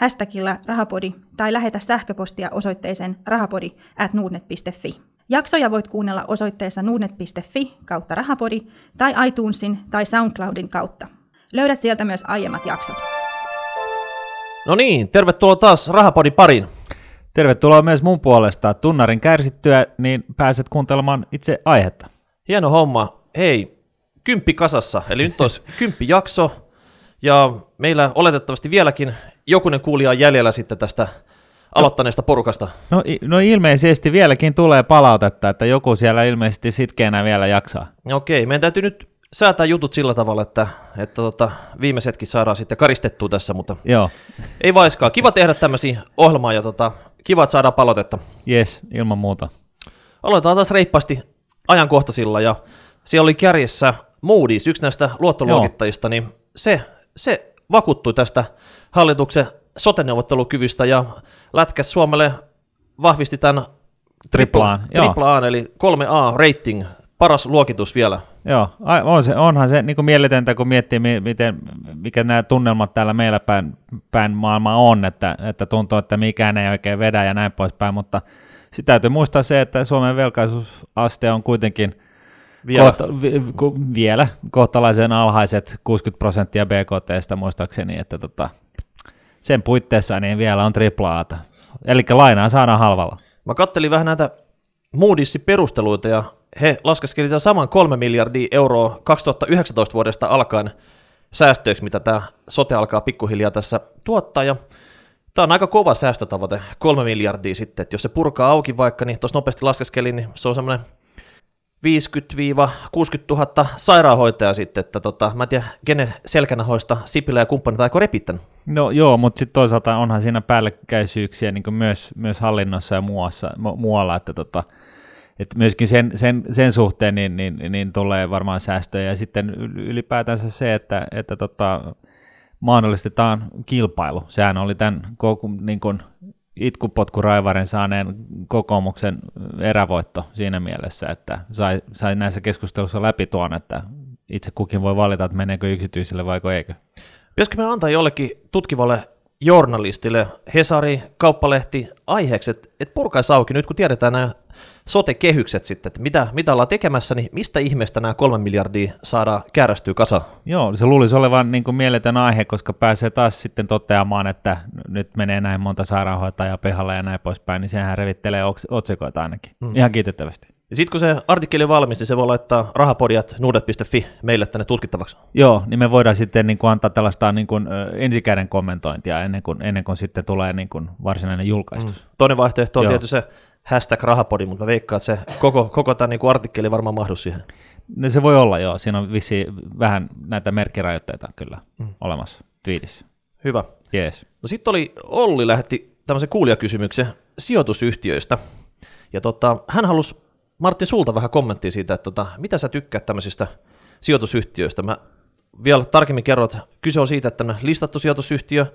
hashtagilla rahapodi tai lähetä sähköpostia osoitteeseen rahapodi at nuudnet.fi. Jaksoja voit kuunnella osoitteessa nuudnet.fi kautta rahapodi tai iTunesin tai SoundCloudin kautta. Löydät sieltä myös aiemmat jaksot. No niin, tervetuloa taas Rahapodin pariin. Tervetuloa myös mun puolesta. Tunnarin kärsittyä, niin pääset kuuntelemaan itse aihetta. Hieno homma. Hei, kymppi kasassa, eli nyt olisi kymppi jakso, ja meillä oletettavasti vieläkin jokunen kuulija on jäljellä sitten tästä aloittaneesta porukasta. No, no ilmeisesti vieläkin tulee palautetta, että joku siellä ilmeisesti sitkeänä vielä jaksaa. Okei, meidän täytyy nyt säätää jutut sillä tavalla, että, että tota, viimeisetkin saadaan sitten karistettua tässä, mutta Joo, ei vaiskaan. Kiva tehdä tämmöisiä ohjelmaa ja tota, kiva, että saadaan palautetta. yes, ilman muuta. Aloitetaan taas reippaasti ajankohtaisilla ja siellä oli kärjessä Moody's, yksi näistä luottoluokittajista, niin se, se vakuuttui tästä hallituksen soteneuvottelukyvystä ja lätkäs Suomelle vahvisti tämän Triplaan, triplaan eli 3A rating, paras luokitus vielä. Joo, on se, onhan se niin mieletöntä, kun miettii, mi- miten, mikä nämä tunnelmat täällä meillä päin, päin maailmaa on, että, että tuntuu, että mikään ei oikein vedä ja näin poispäin, mutta sitten täytyy muistaa se, että Suomen velkaisuusaste on kuitenkin Vielä. Kohta, vi, ku, vielä kohtalaisen alhaiset 60 prosenttia BKTstä muistaakseni, että tota, sen puitteissa niin vielä on triplaata. Eli lainaa saadaan halvalla. Mä kattelin vähän näitä Moodysin perusteluita ja he laskeskelivat tämän saman 3 miljardia euroa 2019 vuodesta alkaen säästöiksi, mitä tämä sote alkaa pikkuhiljaa tässä tuottaa. Ja tämä on aika kova säästötavoite, 3 miljardia sitten, että jos se purkaa auki vaikka, niin tuossa nopeasti laskeskelin, niin se on semmoinen 50-60 000 sairaanhoitajaa sitten, että tota, mä en tiedä, kenen selkänahoista Sipilä ja kumppanit aiko repittänyt. No joo, mutta sitten toisaalta onhan siinä päällekkäisyyksiä niin myös, myös hallinnossa ja muuassa, mu- muualla, että tota, että myöskin sen, sen, sen suhteen niin, niin, niin, tulee varmaan säästöjä. Ja sitten yl- ylipäätänsä se, että, että tota, mahdollistetaan kilpailu. Sehän oli tämän niin kuin itkupotkuraivarin saaneen kokoomuksen erävoitto siinä mielessä, että sai, sai näissä keskustelussa läpi tuon, että itse kukin voi valita, että meneekö yksityiselle vai eikö. Pitäisikö me antaa jollekin tutkivalle journalistille, Hesari, Kauppalehti, aiheeksi, että, että purkaisi auki nyt, kun tiedetään nämä sote-kehykset sitten, että mitä, mitä ollaan tekemässä, niin mistä ihmeestä nämä kolme miljardia saadaan käärästyä kasa? Joo, se luulisi olevan niin kuin mieletön aihe, koska pääsee taas sitten toteamaan, että nyt menee näin monta sairaanhoitajaa pihalle ja näin poispäin, niin sehän revittelee otsikoita ainakin. Mm. Ihan kiitettävästi. Ja sitten kun se artikkeli on valmis, niin se voi laittaa rahapodiat nuudet.fi meille tänne tutkittavaksi. Joo, niin me voidaan sitten niin kuin antaa tällaista niin kuin, ensikäden kommentointia ennen kuin, ennen kuin sitten tulee niin kuin varsinainen julkaistus. Mm. Toinen vaihtoehto on Joo. tietysti se hashtag rahapodi, mutta mä veikkaan, että se koko, koko tämä niin artikkeli varmaan mahdu siihen. No se voi olla joo, siinä on vissi vähän näitä merkkirajoitteita kyllä mm. olemassa twiitissä. Hyvä. Jees. No sitten oli, Olli lähetti tämmöisen kuulijakysymyksen sijoitusyhtiöistä. Ja tota, hän halusi, Martti, sulta vähän kommenttia siitä, että tota, mitä sä tykkäät tämmöisistä sijoitusyhtiöistä. Mä vielä tarkemmin kerron, että kyse on siitä, että tämmöinen listattu sijoitusyhtiö,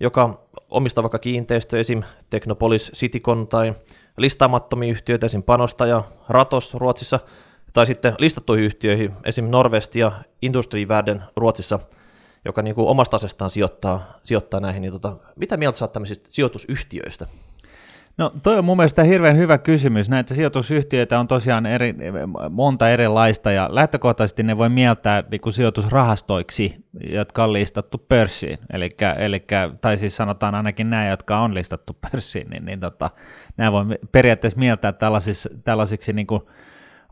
joka omistaa vaikka kiinteistöjä, esim. Technopolis, Citycon tai listaamattomia yhtiöitä, esim. Panostaja, Ratos Ruotsissa, tai sitten listattuihin yhtiöihin, esim. Norvest ja Industrivärden Ruotsissa, joka niin kuin omasta asestaan sijoittaa, sijoittaa näihin. Niin tota, mitä mieltä oot tämmöisistä sijoitusyhtiöistä? No toi on mun mielestä hirveän hyvä kysymys. Näitä sijoitusyhtiöitä on tosiaan eri, monta erilaista ja lähtökohtaisesti ne voi mieltää niin kuin sijoitusrahastoiksi, jotka on listattu pörssiin. Elikkä, elikkä, tai siis sanotaan ainakin nämä, jotka on listattu pörssiin, niin, niin tota, nämä voi periaatteessa mieltää tällaisiksi, tällaisiksi niin kuin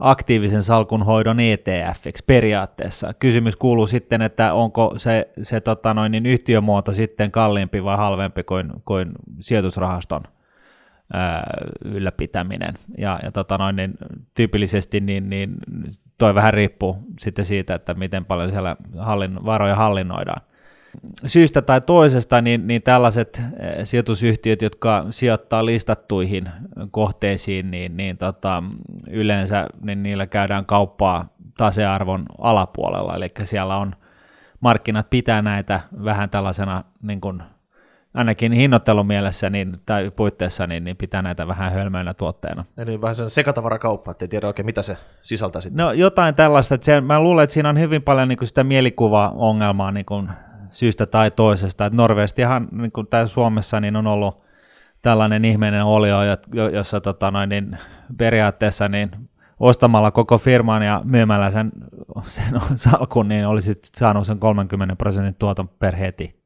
aktiivisen salkunhoidon ETFiksi periaatteessa. Kysymys kuuluu sitten, että onko se, se tota noin, niin yhtiömuoto sitten kalliimpi vai halvempi kuin, kuin sijoitusrahaston ylläpitäminen. Ja, ja tota noin, niin tyypillisesti niin, niin toi vähän riippuu sitten siitä, että miten paljon siellä hallin, varoja hallinnoidaan. syystä tai toisesta, niin, niin tällaiset sijoitusyhtiöt, jotka sijoittaa listattuihin kohteisiin, niin, niin tota, yleensä niin niillä käydään kauppaa tasearvon alapuolella, eli siellä on markkinat pitää näitä vähän tällaisena niin kuin ainakin hinnoittelun mielessä niin, tai puitteissa niin, niin pitää näitä vähän hölmöinä tuotteena. Eli vähän sen sekatavarakauppa, ettei tiedä oikein mitä se sisältää sitten. No jotain tällaista, että se, mä luulen, että siinä on hyvin paljon niin kuin sitä mielikuva-ongelmaa niin kuin syystä tai toisesta. Että Norvestihan niin kuin täällä Suomessa niin on ollut tällainen ihmeinen olio, jossa tota noin, niin periaatteessa niin ostamalla koko firman ja myymällä sen, sen salkun, niin olisit saanut sen 30 prosentin tuoton per heti.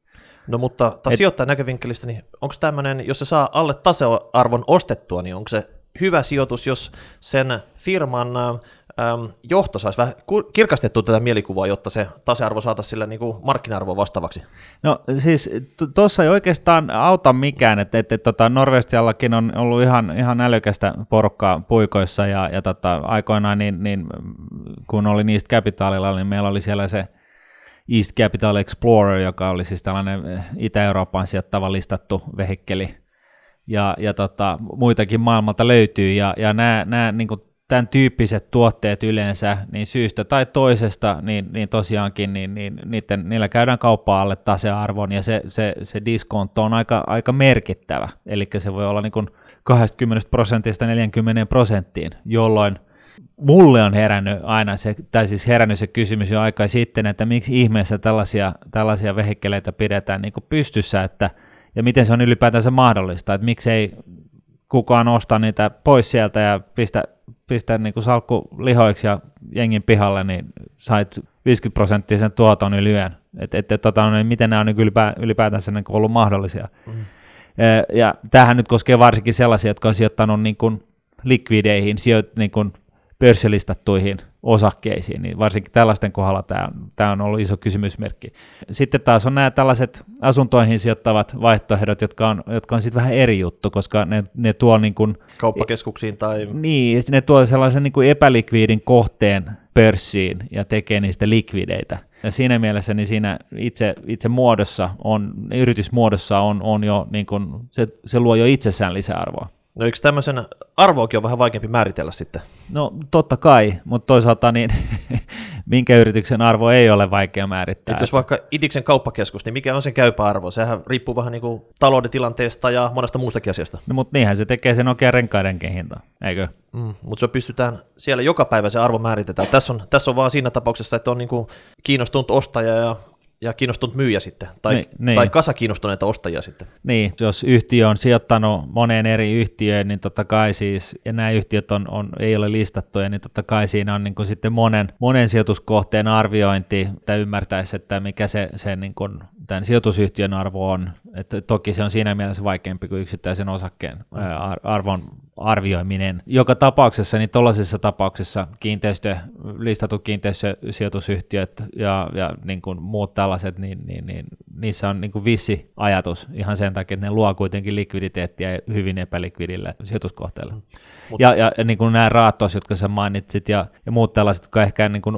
No mutta taas Et... sijoittajan näkövinkkelistä, niin onko tämmöinen, jos se saa alle tasearvon ostettua, niin onko se hyvä sijoitus, jos sen firman ähm, johto saisi vähän kirkastettua tätä mielikuvaa, jotta se tasearvo saataisiin sillä niin markkina-arvoa vastaavaksi? No siis tuossa ei oikeastaan auta mikään, että, että, että tota, Norvestiallakin on ollut ihan, ihan älykästä porukkaa puikoissa ja, ja tota, aikoinaan niin, niin, kun oli niistä kapitaalilla, niin meillä oli siellä se East Capital Explorer, joka oli siis tällainen eh, Itä-Euroopan sijoittava listattu vehikkeli, ja, ja tota, muitakin maailmalta löytyy, ja, ja nämä, nämä niin kuin tämän tyyppiset tuotteet yleensä, niin syystä tai toisesta, niin, niin tosiaankin niin, niin niiden, niillä käydään kauppaa alle tasearvon, ja se, se, se diskonto on aika, aika merkittävä, eli se voi olla niin kuin 20 prosentista 40 prosenttiin, jolloin mulle on herännyt aina se, tai siis herännyt se kysymys jo aika sitten, että miksi ihmeessä tällaisia, tällaisia vehikkeleitä pidetään niin pystyssä, että, ja miten se on ylipäätänsä mahdollista, että miksei kukaan osta niitä pois sieltä ja pistä, pistä niin kuin salkku lihoiksi ja jengin pihalle, niin sait 50 prosenttisen tuoton yli yön. Et, et, et, tota, niin miten nämä on niin ylipä, ylipäätänsä niin ollut mahdollisia. Mm. Ja, ja tämähän nyt koskee varsinkin sellaisia, jotka on sijoittanut niin kuin likvideihin, sijoit, niin kuin pörssilistattuihin osakkeisiin, niin varsinkin tällaisten kohdalla tämä on, tämä on ollut iso kysymysmerkki. Sitten taas on nämä tällaiset asuntoihin sijoittavat vaihtoehdot, jotka on, jotka on sitten vähän eri juttu, koska ne, ne tuo niin kuin, kauppakeskuksiin tai... Niin, ne tuo sellaisen niin kuin epälikviidin kohteen pörssiin ja tekee niistä likvideitä. Ja siinä mielessä niin siinä itse, itse muodossa on, yritysmuodossa on, on jo, niin kuin, se, se luo jo itsessään lisäarvoa. No eikö tämmöisen arvoakin on vähän vaikeampi määritellä sitten? No totta kai, mutta toisaalta niin minkä yrityksen arvo ei ole vaikea määrittää. Et jos vaikka Itiksen kauppakeskus, niin mikä on sen käypä arvo? Sehän riippuu vähän niin kuin talouden tilanteesta ja monesta muustakin asiasta. No mutta niinhän se tekee sen Nokia renkaidenkin hinta, eikö? Mm, mutta se pystytään siellä joka päivä se arvo määritetään. Tässä on, tässä on vaan siinä tapauksessa, että on niin kuin kiinnostunut ostaja ja ja kiinnostunut myyjä sitten, tai, niin, niin. tai kasa kiinnostuneita ostajia sitten. Niin, jos yhtiö on sijoittanut moneen eri yhtiöön, niin totta kai siis, ja nämä yhtiöt on, on, ei ole listattuja, niin totta kai siinä on niin kuin sitten monen, monen sijoituskohteen arviointi, että ymmärtäisi, että mikä se, se niin kuin, tämän sijoitusyhtiön arvo on. Että toki se on siinä mielessä vaikeampi kuin yksittäisen osakkeen arvon arvioiminen. Joka tapauksessa, niin tuollaisessa tapauksessa kiinteistö, listatut kiinteistösijoitusyhtiöt ja, ja niin kuin muut tällaiset, niin, niin, niin niissä on niin kuin vissi ajatus ihan sen takia, että ne luo kuitenkin likviditeettiä hyvin epälikvidille sijoituskohteelle. Mm. Ja, ja, ja niin kuin nämä raatos, jotka sä mainitsit, ja, ja muut tällaiset, jotka ehkä niin kuin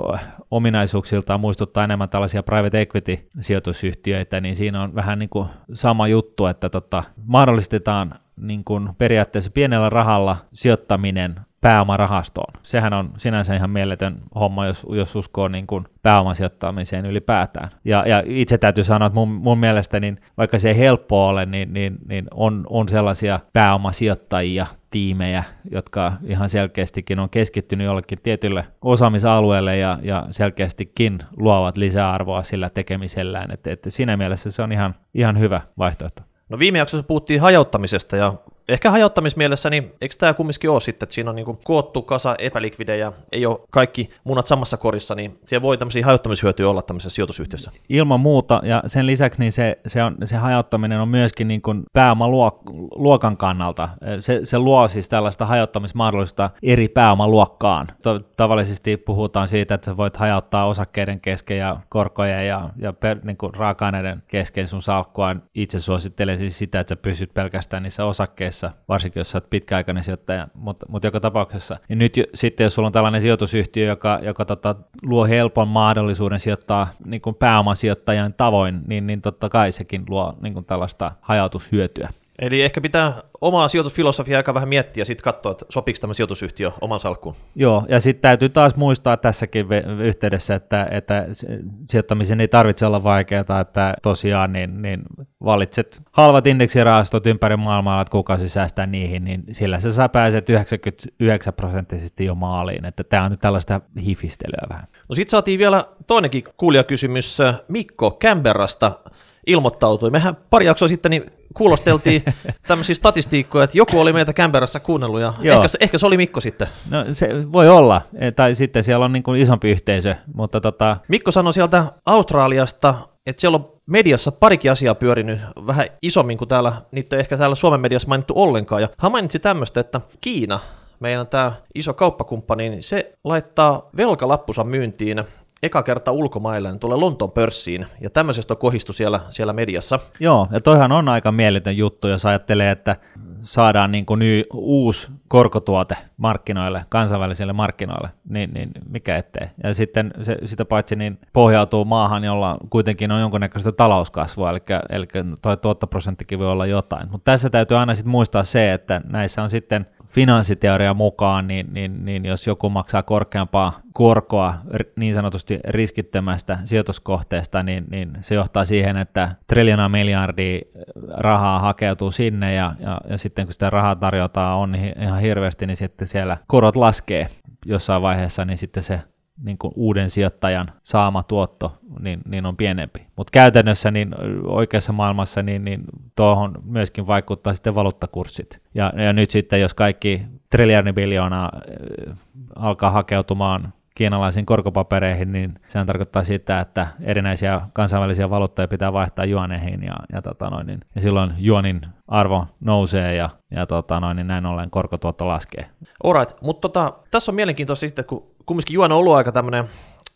ominaisuuksiltaan muistuttaa enemmän tällaisia private equity-sijoitusyhtiöitä, niin siinä on vähän niin kuin sama juttu, että tota, mahdollistetaan niin kuin periaatteessa pienellä rahalla sijoittaminen pääomarahastoon. Sehän on sinänsä ihan mieletön homma, jos, jos uskoo niin kuin pääomasijoittamiseen ylipäätään. Ja, ja itse täytyy sanoa, että mun, mun mielestä niin vaikka se ei helppoa ole, niin, niin, niin on, on sellaisia pääomasijoittajia, tiimejä, jotka ihan selkeästikin on keskittynyt jollekin tietylle osaamisalueelle ja, ja selkeästikin luovat lisäarvoa sillä tekemisellään. Että, että siinä mielessä se on ihan, ihan hyvä vaihtoehto. No viime jaksossa puhuttiin hajauttamisesta ja ehkä hajauttamismielessä, niin eikö tämä kumminkin ole sitten, että siinä on niin koottu kasa epälikvidejä, ei ole kaikki munat samassa korissa, niin siellä voi tämmöisiä hajauttamishyötyjä olla tämmöisessä sijoitusyhtiössä. Ilman muuta, ja sen lisäksi niin se, se, on, se hajauttaminen on myöskin niin kuin pääomaluokan kannalta. Se, se luo siis tällaista hajauttamismahdollista eri pääomaluokkaan. Tavallisesti puhutaan siitä, että sä voit hajauttaa osakkeiden kesken ja korkojen ja, ja per, niin kuin raaka-aineiden kesken sun salkkua. Itse suosittelen siis sitä, että sä pysyt pelkästään niissä osakkeissa vaiheessa, varsinkin jos olet pitkäaikainen sijoittaja, mutta, mutta joka tapauksessa. Ja nyt jo, sitten jos sulla on tällainen sijoitusyhtiö, joka, joka tota, luo helpon mahdollisuuden sijoittaa niin kuin pääomasijoittajan tavoin, niin, niin totta kai sekin luo niin kuin tällaista hajautushyötyä. Eli ehkä pitää omaa sijoitusfilosofiaa aika vähän miettiä ja sitten katsoa, että sopiiko tämä sijoitusyhtiö oman salkkuun. Joo, ja sitten täytyy taas muistaa tässäkin yhteydessä, että, että sijoittamisen ei tarvitse olla vaikeaa, että tosiaan niin, niin valitset halvat indeksirahastot ympäri maailmaa, että kuukausi säästää niihin, niin sillä sä, pääset 99 prosenttisesti jo maaliin, että tämä on nyt tällaista hifistelyä vähän. No sitten saatiin vielä toinenkin kuulijakysymys Mikko Kämberasta ilmoittautui. Mehän pari jaksoa sitten niin kuulosteltiin tämmöisiä statistiikkoja, että joku oli meitä Kämperässä kuunnellut ja ehkä, ehkä se oli Mikko sitten. No se voi olla, e, tai sitten siellä on niin kuin isompi yhteisö, mutta tota... Mikko sanoi sieltä Australiasta, että siellä on mediassa parikin asiaa pyörinyt vähän isommin kuin täällä, niitä ehkä täällä Suomen mediassa mainittu ollenkaan. Ja hän mainitsi tämmöistä, että Kiina, meidän tämä iso kauppakumppani, niin se laittaa velkalappusa myyntiin eka kerta ulkomaille, niin tulee Lontoon pörssiin, ja tämmöisestä on kohistu siellä, siellä mediassa. Joo, ja toihan on aika mieletön juttu, jos ajattelee, että saadaan niin kuin uusi korkotuote markkinoille, kansainvälisille markkinoille, niin, niin mikä ettei. Ja sitten se, sitä paitsi niin pohjautuu maahan, jolla kuitenkin on jonkunnäköistä talouskasvua, eli, eli tuo tuottoprosenttikin voi olla jotain. Mutta tässä täytyy aina sitten muistaa se, että näissä on sitten finanssiteoria mukaan, niin, niin, niin jos joku maksaa korkeampaa korkoa niin sanotusti riskittömästä sijoituskohteesta, niin, niin se johtaa siihen, että triljona miljardia rahaa hakeutuu sinne ja, ja, ja sitten kun sitä rahaa tarjotaan on ihan hirveästi, niin sitten siellä korot laskee jossain vaiheessa, niin sitten se niin kuin uuden sijoittajan saama tuotto niin, niin on pienempi. Mutta käytännössä niin oikeassa maailmassa niin, niin tuohon myöskin vaikuttaa sitten valuuttakurssit. Ja, ja nyt sitten jos kaikki triljardi biljoonaa äh, alkaa hakeutumaan kiinalaisiin korkopapereihin, niin sehän tarkoittaa sitä, että erinäisiä kansainvälisiä valuuttoja pitää vaihtaa juoneihin ja, ja, tota noin, niin, ja silloin juonin arvo nousee ja, ja tota noin, niin näin ollen korkotuotto laskee. Alright, mutta tota, tässä on mielenkiintoista sitten, kun kumminkin juon on ollut aika tämmöinen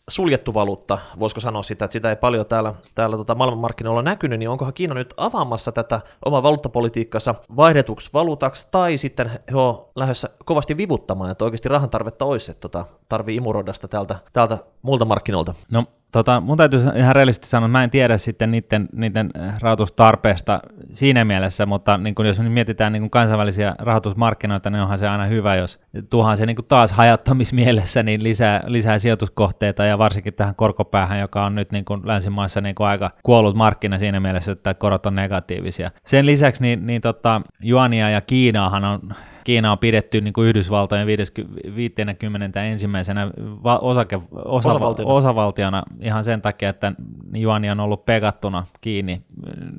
suljettu valuutta, voisiko sanoa sitä, että sitä ei paljon täällä, täällä tota maailmanmarkkinoilla näkynyt, niin onkohan Kiina nyt avaamassa tätä omaa valuuttapolitiikkansa vaihdetuksi valuutaksi, tai sitten he on lähdössä kovasti vivuttamaan, että oikeasti rahan tarvetta olisi, että tota, tarvii imuroida sitä täältä, täältä muilta markkinoilta. No Tota, mun täytyy ihan reellisesti sanoa, että mä en tiedä sitten niiden, niiden rahoitustarpeesta siinä mielessä, mutta niin kun jos mietitään niin kun kansainvälisiä rahoitusmarkkinoita, niin onhan se aina hyvä, jos tuohan se niin kun taas hajattamismielessä niin lisää, lisää sijoituskohteita ja varsinkin tähän korkopäähän, joka on nyt niin kun länsimaissa niin aika kuollut markkina siinä mielessä, että korot on negatiivisia. Sen lisäksi niin, niin tota, Juania ja Kiinaahan on Kiina on pidetty niin kuin Yhdysvaltojen 50 ensimmäisenä osake, osa, osavaltiona. osavaltiona ihan sen takia, että juani on ollut pegattuna kiinni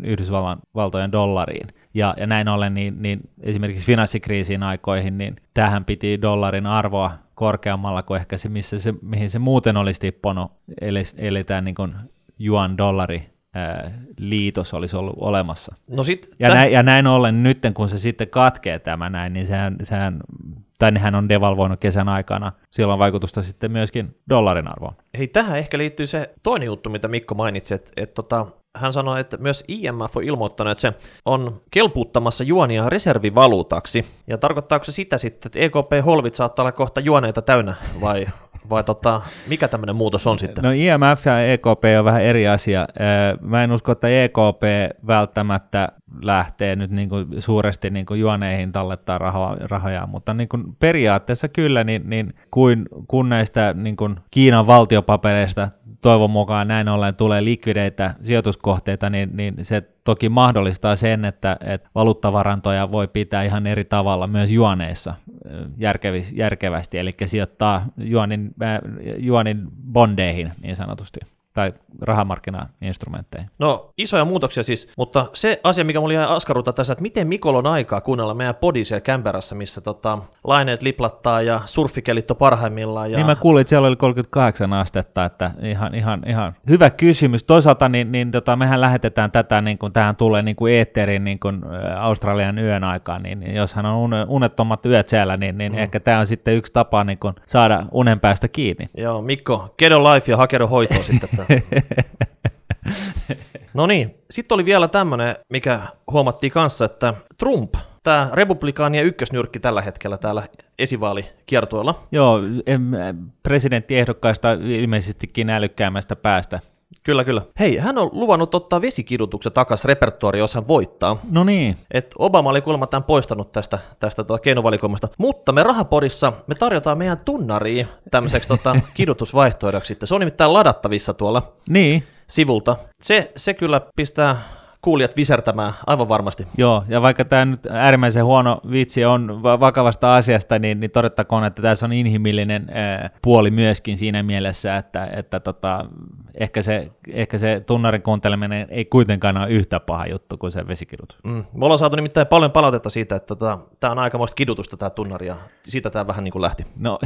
Yhdysvaltojen dollariin. Ja, ja näin ollen niin, niin esimerkiksi finanssikriisin aikoihin, niin tähän piti dollarin arvoa korkeammalla kuin ehkä se, missä se mihin se muuten olisi tippunut, eli, eli tämä niin juan dollari liitos olisi ollut olemassa. No sit, ja, täh- näin, ja näin ollen nyt, kun se sitten katkee tämä näin, niin sehän, sehän tai nehän on devalvoinut kesän aikana. Siellä on vaikutusta sitten myöskin dollarin arvoon. Hei, tähän ehkä liittyy se toinen juttu, mitä Mikko mainitsi, että, että tota, hän sanoi, että myös IMF on ilmoittanut, että se on kelpuuttamassa juonia reservivaluutaksi. Ja tarkoittaako se sitä sitten, että EKP-holvit saattaa olla kohta juoneita täynnä, vai vai tota, mikä tämmöinen muutos on sitten? No IMF ja EKP on vähän eri asia. Mä en usko, että EKP välttämättä lähtee nyt niin kuin suuresti niin kuin juoneihin tallettaa rahoja, rahoja mutta niin kuin periaatteessa kyllä, niin, niin kuin, kun näistä niin kuin Kiinan valtiopapereista toivon mukaan näin ollen tulee likvideitä sijoituskohteita, niin, niin se toki mahdollistaa sen, että, että valuuttavarantoja voi pitää ihan eri tavalla myös juoneissa järkevästi, eli sijoittaa juonin, äh, juonin bondeihin niin sanotusti tai rahamarkkinainstrumentteihin. No isoja muutoksia siis, mutta se asia, mikä mulla jäi askarrutta tässä, että miten Mikol on aikaa kuunnella meidän podi siellä Kämpärässä, missä tota, laineet liplattaa ja surfikelit on parhaimmillaan. Ja... Niin mä kuulin, että siellä oli 38 astetta, että ihan, ihan, ihan hyvä kysymys. Toisaalta niin, niin tota, mehän lähetetään tätä, niin kun tähän tulee niin kuin eetteriin niin kuin Australian yön aikaan, niin, niin jos hän on unettomat yöt siellä, niin, niin mm. ehkä tämä on sitten yksi tapa niin kun saada unen päästä kiinni. Joo, Mikko, kedo life ja hakedo hoitoa sitten. no niin, sitten oli vielä tämmöinen, mikä huomattiin kanssa, että Trump tämä republikaanien ykkösnyrkki tällä hetkellä täällä esivaalikiertueella. Joo, presidenttiehdokkaista ilmeisestikin älykkäämästä päästä. Kyllä, kyllä. Hei, hän on luvannut ottaa vesikidutuksen takaisin repertuari, jos hän voittaa. No niin, Et Obama oli kuulemma tämän poistanut tästä, tästä tuota keinovalikoimasta. Mutta me Rahapodissa me tarjotaan meidän tunnariin tämmöiseksi tota, kidutusvaihtoehdoksi. Se on nimittäin ladattavissa tuolla niin. sivulta. Se, se kyllä pistää kuulijat visertämään aivan varmasti. Joo, ja vaikka tämä nyt äärimmäisen huono vitsi on va- vakavasta asiasta, niin, niin todettakoon, että tässä on inhimillinen ää, puoli myöskin siinä mielessä, että, että tota, ehkä, se, ehkä se tunnarin kuunteleminen ei kuitenkaan ole yhtä paha juttu kuin se vesikirjoitus. Mm. Me ollaan saatu nimittäin paljon palautetta siitä, että tota, tämä on aikamoista kidutusta tämä tunnari ja siitä tämä vähän niin kuin lähti. No,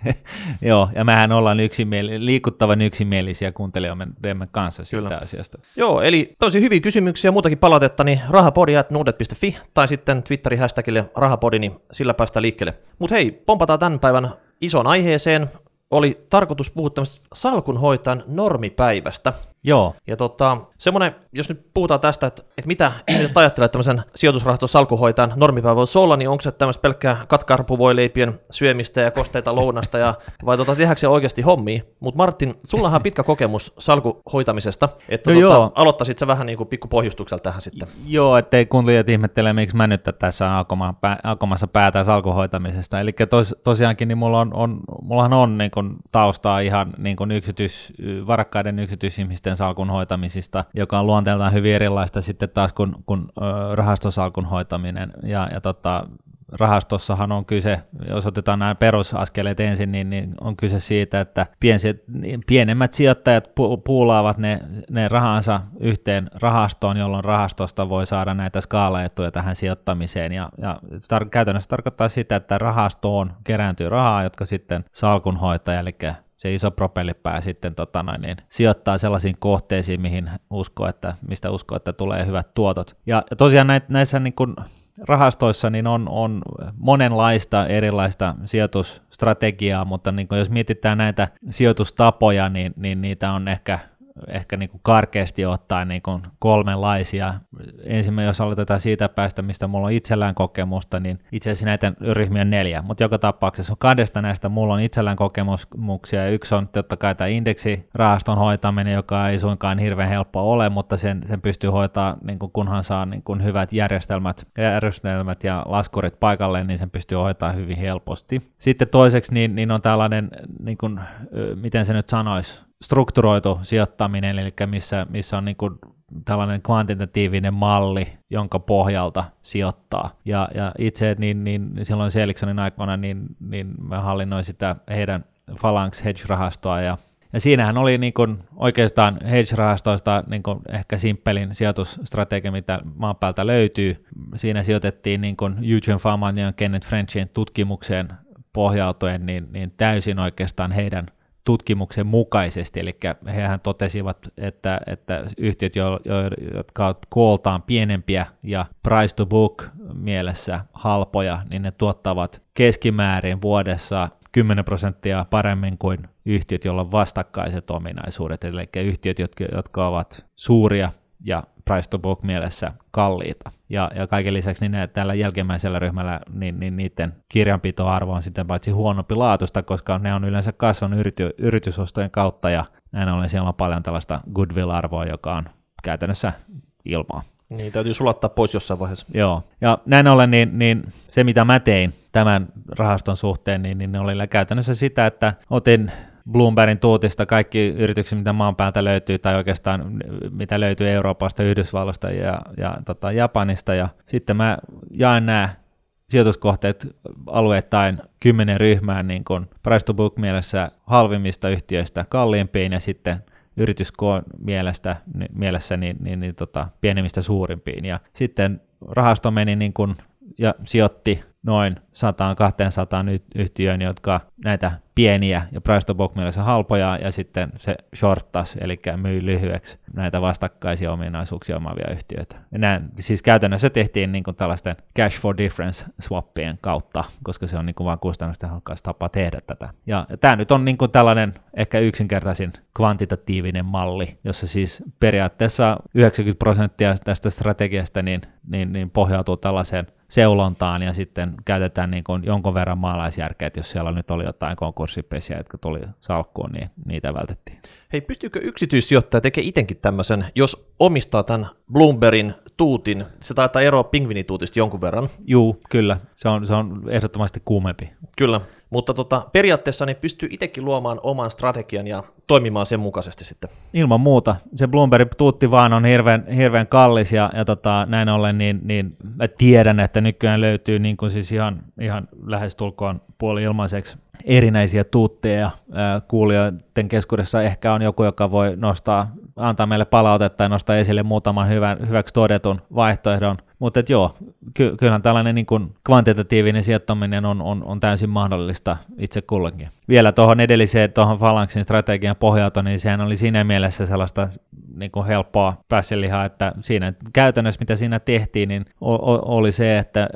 joo, ja mehän ollaan yksimieli- liikuttavan yksimielisiä kuuntelijoidemme kanssa siitä Kyllä. asiasta. Joo, eli tosi hyviä kysymyksiä ja muutakin palautetta, niin rahapodi.nuudet.fi tai sitten Twitterin hashtagille rahapodi, niin sillä päästään liikkeelle. Mutta hei, pompataan tämän päivän ison aiheeseen. Oli tarkoitus puhua tämmöistä salkunhoitajan normipäivästä. Joo, Ja tota, semmoinen, jos nyt puhutaan tästä, että, että mitä ihmiset ajattelee, että tämmöisen sijoitusrahaston salkuhoitajan normipäivä voisi olla, niin onko se tämmöistä pelkkää katkarpuvoileipien syömistä ja kosteita lounasta, ja, vai tota, tehdäänkö se oikeasti hommia? Mutta Martin, sullahan on pitkä kokemus salkuhoitamisesta, että No tota, joo. aloittaisit sä vähän niin kuin pikku pohjustuksella tähän sitten. Joo, ettei kuuntelijat ihmettele, miksi mä nyt tässä alkoma, pää, alkomassa päätä salkuhoitamisesta. Eli tos, tosiaankin niin mulla on, on, mullahan on niin kun, taustaa ihan niin kun yksityis, varakkaiden yksityisihmisten salkun hoitamisista, joka on luonteeltaan hyvin erilaista sitten taas kuin, kuin rahastosalkun hoitaminen. Ja, ja tota, rahastossahan on kyse, jos otetaan nämä perusaskeleet ensin, niin, niin on kyse siitä, että piensi, pienemmät sijoittajat pu- puulaavat ne, ne rahansa yhteen rahastoon, jolloin rahastosta voi saada näitä skaalaetuja tähän sijoittamiseen. Ja, ja tar- käytännössä tarkoittaa sitä, että rahastoon kerääntyy rahaa, jotka sitten salkunhoitaja, eli se iso propellipää sitten tota noin, niin sijoittaa sellaisiin kohteisiin, mihin uskoo, että, mistä uskoo, että tulee hyvät tuotot. Ja, ja tosiaan näit, näissä niin kuin rahastoissa niin on, on monenlaista erilaista sijoitusstrategiaa, mutta niin kuin jos mietitään näitä sijoitustapoja, niin, niin niitä on ehkä ehkä niin kuin karkeasti ottaen niin kuin kolmenlaisia. Ensimmäinen, jos aloitetaan siitä päästä, mistä mulla on itsellään kokemusta, niin itse asiassa näitä ryhmiä on neljä, mutta joka tapauksessa kahdesta näistä mulla on itsellään kokemuksia, yksi on totta kai tämä indeksirahaston hoitaminen, joka ei suinkaan hirveän helppoa ole, mutta sen, sen pystyy hoitaa, niin kuin kunhan saa niin kuin hyvät järjestelmät, järjestelmät ja laskurit paikalle, niin sen pystyy hoitaa hyvin helposti. Sitten toiseksi niin, niin on tällainen, niin kuin, miten se nyt sanoisi, strukturoitu sijoittaminen, eli missä, missä on niin kuin tällainen kvantitatiivinen malli, jonka pohjalta sijoittaa. Ja, ja itse niin, niin silloin Seliksonin aikoina niin, niin mä hallinnoin sitä heidän Phalanx Hedge-rahastoa ja ja siinähän oli niin kuin oikeastaan hedge-rahastoista niin kuin ehkä simppelin sijoitusstrategia, mitä maan päältä löytyy. Siinä sijoitettiin niin kuin Eugene Faman ja Kenneth Frenchin tutkimukseen pohjautuen niin, niin täysin oikeastaan heidän tutkimuksen mukaisesti, eli hehän totesivat, että, että yhtiöt, jo, jo, jotka ovat kooltaan pienempiä ja price to book mielessä halpoja, niin ne tuottavat keskimäärin vuodessa 10 prosenttia paremmin kuin yhtiöt, joilla on vastakkaiset ominaisuudet, eli yhtiöt, jotka, jotka ovat suuria ja price to book mielessä kalliita. Ja, ja kaiken lisäksi niin ne, tällä jälkimmäisellä ryhmällä niin, niin niiden kirjanpitoarvo on sitten paitsi huonompi laatusta, koska ne on yleensä kasvanut yrity, yritysostojen kautta ja näin ollen siellä on paljon tällaista goodwill-arvoa, joka on käytännössä ilmaa. Niin, täytyy sulattaa pois jossain vaiheessa. Joo, ja näin ollen niin, niin se mitä mä tein tämän rahaston suhteen, niin, niin oli käytännössä sitä, että otin Bloombergin tuutista kaikki yritykset, mitä maan päältä löytyy, tai oikeastaan mitä löytyy Euroopasta, Yhdysvalloista ja, ja tota, Japanista, ja sitten mä jaan nämä sijoituskohteet alueittain kymmenen ryhmään niin kuin price to book mielessä halvimmista yhtiöistä kalliimpiin ja sitten yrityskoon mielestä, mielessä niin, niin, niin tota, pienemmistä suurimpiin. Ja sitten rahasto meni niin kuin, ja sijoitti noin 100-200 yhtiöön, jotka näitä pieniä ja price to book mielessä halpoja, ja sitten se shorttas, eli myi lyhyeksi näitä vastakkaisia ominaisuuksia omaavia yhtiöitä. Ja näin, siis käytännössä tehtiin niin kuin tällaisten cash for difference swappien kautta, koska se on niin kuin vain kustannustehokkaas tapa tehdä tätä. Ja tämä nyt on niin kuin tällainen ehkä yksinkertaisin kvantitatiivinen malli, jossa siis periaatteessa 90 prosenttia tästä strategiasta niin, niin, niin pohjautuu tällaiseen seulontaan ja sitten käytetään niin kuin jonkun verran maalaisjärkeä, että jos siellä nyt oli jotain konkurssipesiä, jotka tuli salkkuun, niin niitä vältettiin. Hei, pystyykö yksityissijoittaja tekemään itsekin tämmöisen, jos omistaa tämän Bloombergin tuutin, se taitaa eroa pingvinituutista jonkun verran. Juu, kyllä. Se on, se on ehdottomasti kuumempi. Kyllä, mutta tota, periaatteessa niin pystyy itsekin luomaan oman strategian ja toimimaan sen mukaisesti sitten. Ilman muuta. Se Bloomberg tuutti vaan on hirveän, hirveän kallis ja, ja tota, näin ollen niin, niin mä tiedän, että nykyään löytyy niin kuin siis ihan, ihan lähestulkoon puoli ilmaiseksi erinäisiä tuutteja. Kuulijoiden keskuudessa ehkä on joku, joka voi nostaa, antaa meille palautetta ja nostaa esille muutaman hyvän, hyväksi todetun vaihtoehdon. Mutta joo, ky- kyllähän tällainen niin kuin kvantitatiivinen sijoittaminen on, on, on täysin mahdollista itse kullekin. Vielä tuohon edelliseen, tuohon Phalanxin strategian pohjalta, niin sehän oli siinä mielessä sellaista niin kuin helppoa päässelihaa, että siinä käytännössä mitä siinä tehtiin, niin o- oli se, että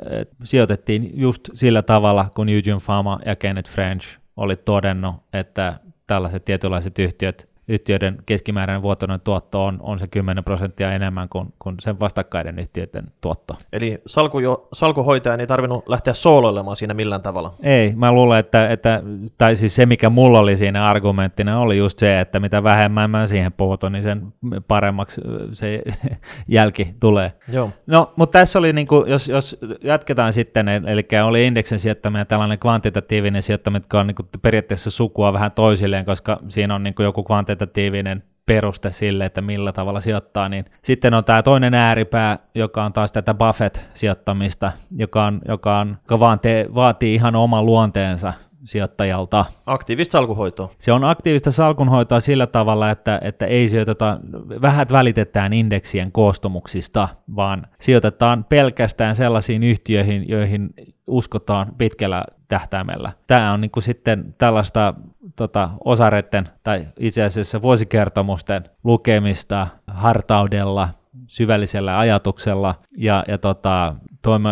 sijoitettiin just sillä tavalla, kun Eugene Fama ja Kenneth French oli todennut, että tällaiset tietynlaiset yhtiöt yhtiöiden keskimääräinen vuotuinen tuotto on, on se 10 prosenttia enemmän kuin, kuin sen vastakkaiden yhtiöiden tuotto. Eli salku jo, salkuhoitajan ei tarvinnut lähteä sooloilemaan siinä millään tavalla? Ei, mä luulen, että, että tai siis se mikä mulla oli siinä argumenttina oli just se, että mitä vähemmän mä siihen puutun, niin sen paremmaksi se jälki tulee. Joo. No, mutta tässä oli, niin kuin, jos, jos jatketaan sitten, eli oli indeksin sijoittaminen ja tällainen kvantitatiivinen sijoittaminen, jotka on niin kuin periaatteessa sukua vähän toisilleen, koska siinä on niin kuin joku kvantitatiivinen kvantitatiivinen peruste sille, että millä tavalla sijoittaa, niin sitten on tämä toinen ääripää, joka on taas tätä Buffett-sijoittamista, joka, on, joka, on, joka vaan te, vaatii ihan oman luonteensa sijoittajalta. Aktiivista salkunhoitoa. Se on aktiivista salkunhoitoa sillä tavalla, että, että ei sijoiteta, vähät välitetään indeksien koostumuksista, vaan sijoitetaan pelkästään sellaisiin yhtiöihin, joihin uskotaan pitkällä tähtäimellä. Tämä on niin kuin sitten tällaista tota, osareiden tai itse asiassa vuosikertomusten lukemista hartaudella, syvällisellä ajatuksella ja, ja tota,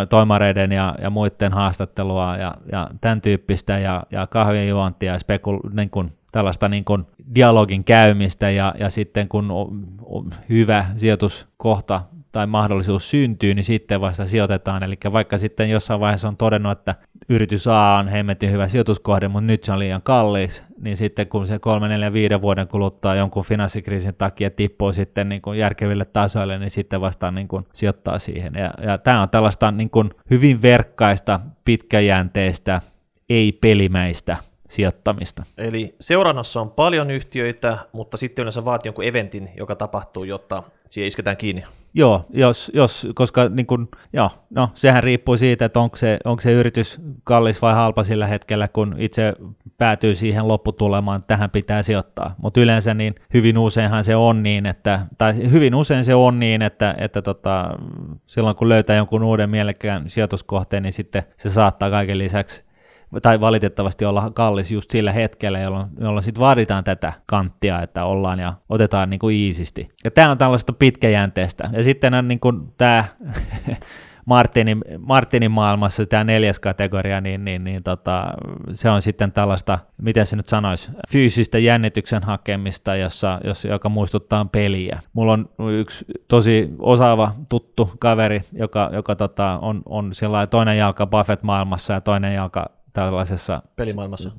toimareiden ja, ja muiden haastattelua ja, ja tämän tyyppistä ja, ja kahvinjuontia ja spekul, niin kuin, tällaista niin kuin dialogin käymistä ja, ja sitten kun on, on hyvä sijoituskohta tai mahdollisuus syntyy, niin sitten vasta sijoitetaan. Eli vaikka sitten jossain vaiheessa on todennut, että yritys A on hemmetin hyvä sijoituskohde, mutta nyt se on liian kallis, niin sitten kun se 3, 4, 5 vuoden kuluttaa jonkun finanssikriisin takia tippuu sitten niin kuin järkeville tasoille, niin sitten vasta niin kuin sijoittaa siihen. Ja, ja tämä on tällaista niin kuin hyvin verkkaista, pitkäjänteistä, ei-pelimäistä sijoittamista. Eli seurannassa on paljon yhtiöitä, mutta sitten yleensä vaatii jonkun eventin, joka tapahtuu, jotta siihen isketään kiinni. Joo, jos, jos koska niin kun, joo, no, sehän riippuu siitä, että onko se, onko se yritys kallis vai halpa sillä hetkellä, kun itse päätyy siihen lopputulemaan, että tähän pitää sijoittaa. Mutta yleensä niin hyvin useinhan se on niin, että, tai hyvin usein se on niin, että, että tota, silloin kun löytää jonkun uuden mielekkään sijoituskohteen, niin sitten se saattaa kaiken lisäksi tai valitettavasti olla kallis just sillä hetkellä, jolloin, jolloin sitten vaaditaan tätä kanttia, että ollaan ja otetaan niin kuin iisisti. Ja tämä on tällaista pitkäjänteistä. Ja sitten on niin kuin tämä Martinin, Martinin maailmassa tämä neljäs kategoria, niin, niin, niin tota, se on sitten tällaista, miten se nyt sanoisi, fyysistä jännityksen hakemista, jossa, jos, joka muistuttaa peliä. Mulla on yksi tosi osaava tuttu kaveri, joka, joka tota, on, on toinen jalka Buffett-maailmassa ja toinen jalka tällaisessa pelimaailmassa,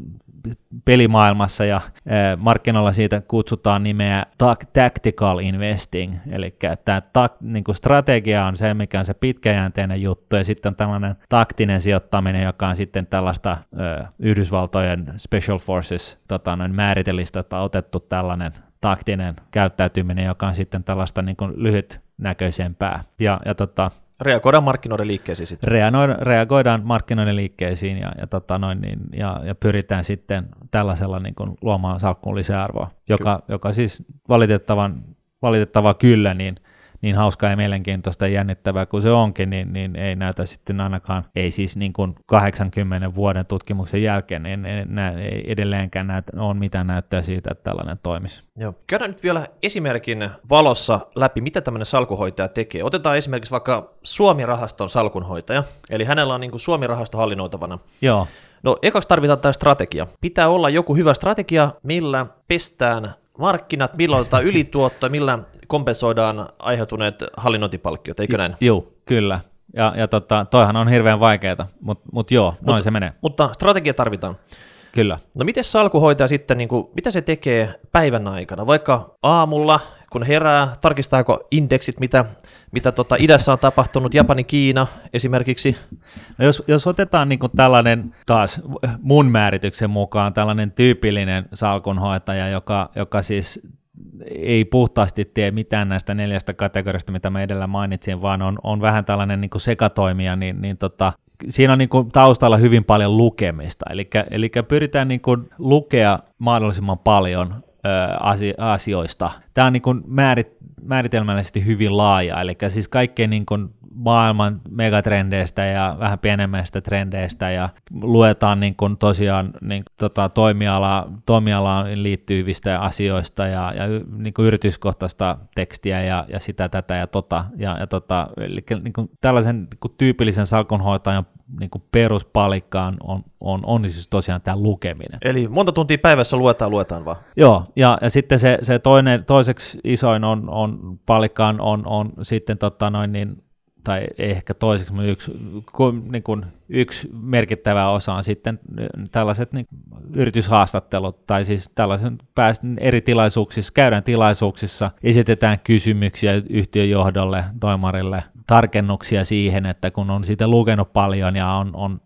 pelimaailmassa ja eh, markkinoilla siitä kutsutaan nimeä tactical investing, eli tämä ta- niin strategia on se, mikä on se pitkäjänteinen juttu, ja sitten on tällainen taktinen sijoittaminen, joka on sitten tällaista ö, Yhdysvaltojen Special Forces tota, määritelistä otettu tällainen taktinen käyttäytyminen, joka on sitten tällaista niin kuin lyhytnäköisempää. Ja, ja tota, Reagoidaan markkinoiden liikkeisiin sitten. Reagoidaan, reagoidaan markkinoiden liikkeisiin ja, ja, tota noin, niin, ja, ja pyritään sitten tällaisella niin kuin luomaan salkkuun lisäarvoa, joka, joka siis valitettavan, valitettava kyllä, niin niin hauskaa ja mielenkiintoista ja jännittävää kuin se onkin, niin, niin ei näytä sitten ainakaan, ei siis niin kuin 80 vuoden tutkimuksen jälkeen, niin ei, ei edelleenkään näytä, ole mitään näyttöä siitä, että tällainen toimisi. Joo. Käydään nyt vielä esimerkin valossa läpi, mitä tämmöinen salkunhoitaja tekee. Otetaan esimerkiksi vaikka Suomi-rahaston salkunhoitaja, eli hänellä on niin kuin Suomi-rahasto hallinnoitavana. Joo. No ekaksi tarvitaan tämä strategia. Pitää olla joku hyvä strategia, millä pestään markkinat, milloin ylituotto, millä kompensoidaan aiheutuneet hallinnointipalkkiot, eikö näin? Joo, kyllä. Ja, ja tota, toihan on hirveän vaikeaa, mutta mut joo, noin Mut- se menee. Mutta strategia tarvitaan. Kyllä. No miten salkuhoitaja sitten, niin kuin, mitä se tekee päivän aikana? Vaikka aamulla, kun herää, tarkistaako indeksit, mitä, mitä tota idässä on tapahtunut, Japani, Kiina esimerkiksi? No jos, jos otetaan niin tällainen taas mun määrityksen mukaan tällainen tyypillinen salkunhoitaja, joka, joka siis ei puhtaasti tee mitään näistä neljästä kategoriasta, mitä mä edellä mainitsin, vaan on, on vähän tällainen niin sekatoimija, niin, niin tota, siinä on niin kuin taustalla hyvin paljon lukemista. Eli, eli pyritään niin kuin lukea mahdollisimman paljon asioista. Tämä on niin kuin määrit, määritelmällisesti hyvin laaja, eli siis kaikkein niin kuin maailman megatrendeistä ja vähän pienemmistä trendeistä ja luetaan niin kuin tosiaan niin kuin tota toimiala, toimialaan liittyvistä asioista ja, ja niin kuin yrityskohtaista tekstiä ja, ja sitä, tätä ja tota. Ja, ja tota eli niin kuin tällaisen niin kuin tyypillisen salkunhoitajan niin kuin peruspalikkaan on, on, on siis tosiaan tämä lukeminen. Eli monta tuntia päivässä luetaan, luetaan vaan. Joo, ja, ja sitten se, se toinen, toiseksi isoin on, on palikkaan on, on sitten tota noin niin, tai ehkä toiseksi, mutta yksi, niin kuin yksi merkittävä osa on sitten tällaiset niin, yrityshaastattelut, tai siis tällaisen päästään eri tilaisuuksissa, käydään tilaisuuksissa, esitetään kysymyksiä yhtiön johdolle, toimarille, tarkennuksia siihen, että kun on siitä lukenut paljon ja on, on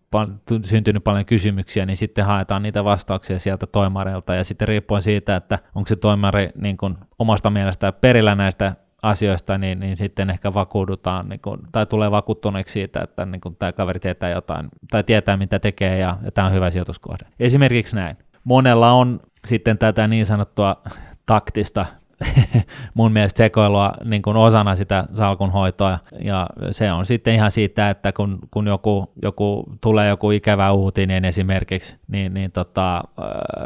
syntynyt paljon kysymyksiä, niin sitten haetaan niitä vastauksia sieltä toimareilta, ja sitten riippuen siitä, että onko se toimari niin kuin omasta mielestä perillä näistä asioista, niin, niin sitten ehkä vakuudutaan, niin kuin, tai tulee vakuuttuneeksi siitä, että niin kuin, tämä kaveri tietää jotain, tai tietää mitä tekee, ja, ja tämä on hyvä sijoituskohde. Esimerkiksi näin. Monella on sitten tätä niin sanottua taktista mun mielestä sekoilua niin kuin osana sitä salkunhoitoa, ja se on sitten ihan siitä, että kun, kun joku, joku, tulee joku ikävä uutinen esimerkiksi, niin, niin tota,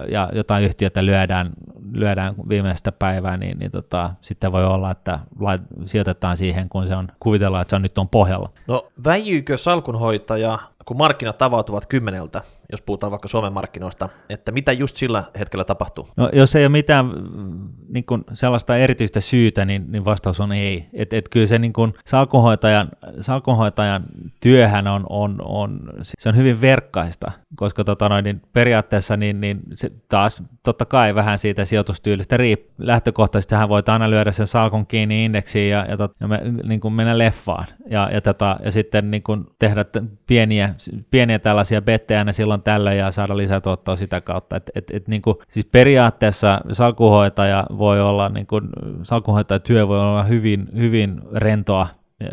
ja jotain yhtiötä lyödään, lyödään viimeistä päivää, niin, niin tota, sitten voi olla, että lait, sijoitetaan siihen, kun se on, kuvitellaan, että se on nyt on pohjalla. No väijyykö salkunhoitaja, kun markkinat avautuvat kymmeneltä, jos puhutaan vaikka Suomen markkinoista, että mitä just sillä hetkellä tapahtuu? No, jos ei ole mitään mm, niin kuin sellaista erityistä syytä, niin, niin vastaus on ei. Et, et kyllä se niin kuin salkunhoitajan, salkunhoitajan työhän on, on, on, se on hyvin verkkaista, koska tota noin, niin periaatteessa niin, niin se taas totta kai vähän siitä sijoitustyylistä riippuu. Lähtökohtaisesti hän voit aina lyödä sen salkun kiinni indeksiin ja, ja, tot, ja me, niin kuin mennä leffaan ja, ja, tota, ja sitten niin kuin tehdä pieniä, pieniä tällaisia bettejä aina silloin tällöin ja saada lisätuottoa sitä kautta. Et, et, et, niin kuin, siis periaatteessa salkuhoitaja voi olla, niin kuin, salkuhoitajatyö voi olla hyvin, hyvin rentoa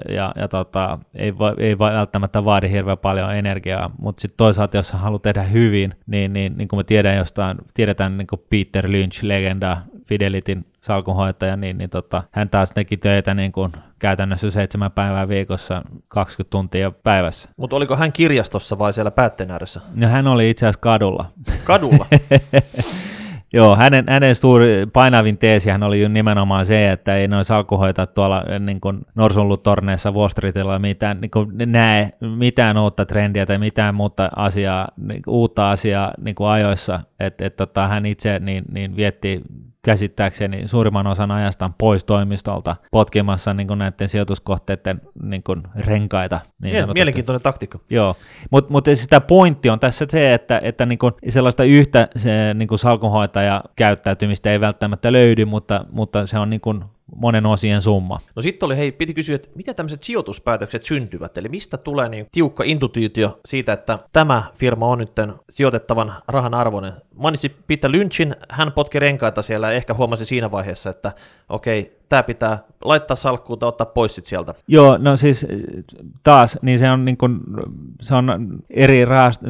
ja, ja, tota, ei, va, ei välttämättä vaadi hirveän paljon energiaa, mutta sitten toisaalta, jos haluaa tehdä hyvin, niin, niin, niin kuin me tiedän jostain, tiedetään niin kuin Peter Lynch, legenda, Fidelityn salkunhoitaja, niin, niin tota, hän taas teki töitä niin kuin käytännössä seitsemän päivää viikossa, 20 tuntia päivässä. Mutta oliko hän kirjastossa vai siellä päätteen ääressä? No hän oli itse asiassa kadulla. Kadulla? Joo, hänen, hänen suuri painavin teesihän oli ju nimenomaan se, että ei noin salkuhoita tuolla niin kuin norsunlutorneissa Wall Streetilla mitään, niin kuin näe mitään uutta trendiä tai mitään muuta asiaa, niin, uutta asiaa niin kuin ajoissa. Et, et, tota, hän itse niin, niin vietti käsittääkseni suurimman osan ajastaan pois toimistolta potkimassa niin kuin näiden sijoituskohteiden niin kuin renkaita. Niin Mie- sanotusti. Mielenkiintoinen taktiikka. Joo, mutta mut sitä pointti on tässä se, että, että niinku sellaista yhtä se, niinku salkunhoitaja käyttäytymistä ei välttämättä löydy, mutta, mutta se on niinku monen osien summa. No sitten oli, hei, piti kysyä, että miten tämmöiset sijoituspäätökset syntyvät, eli mistä tulee niin tiukka intuitio siitä, että tämä firma on nyt sijoitettavan rahan arvoinen. Mainitsi Peter Lynchin, hän potki renkaita siellä ja ehkä huomasi siinä vaiheessa, että okei, tämä pitää laittaa salkkuun tai ottaa pois sit sieltä. Joo, no siis taas, niin se on, niin kuin, se on eri raast,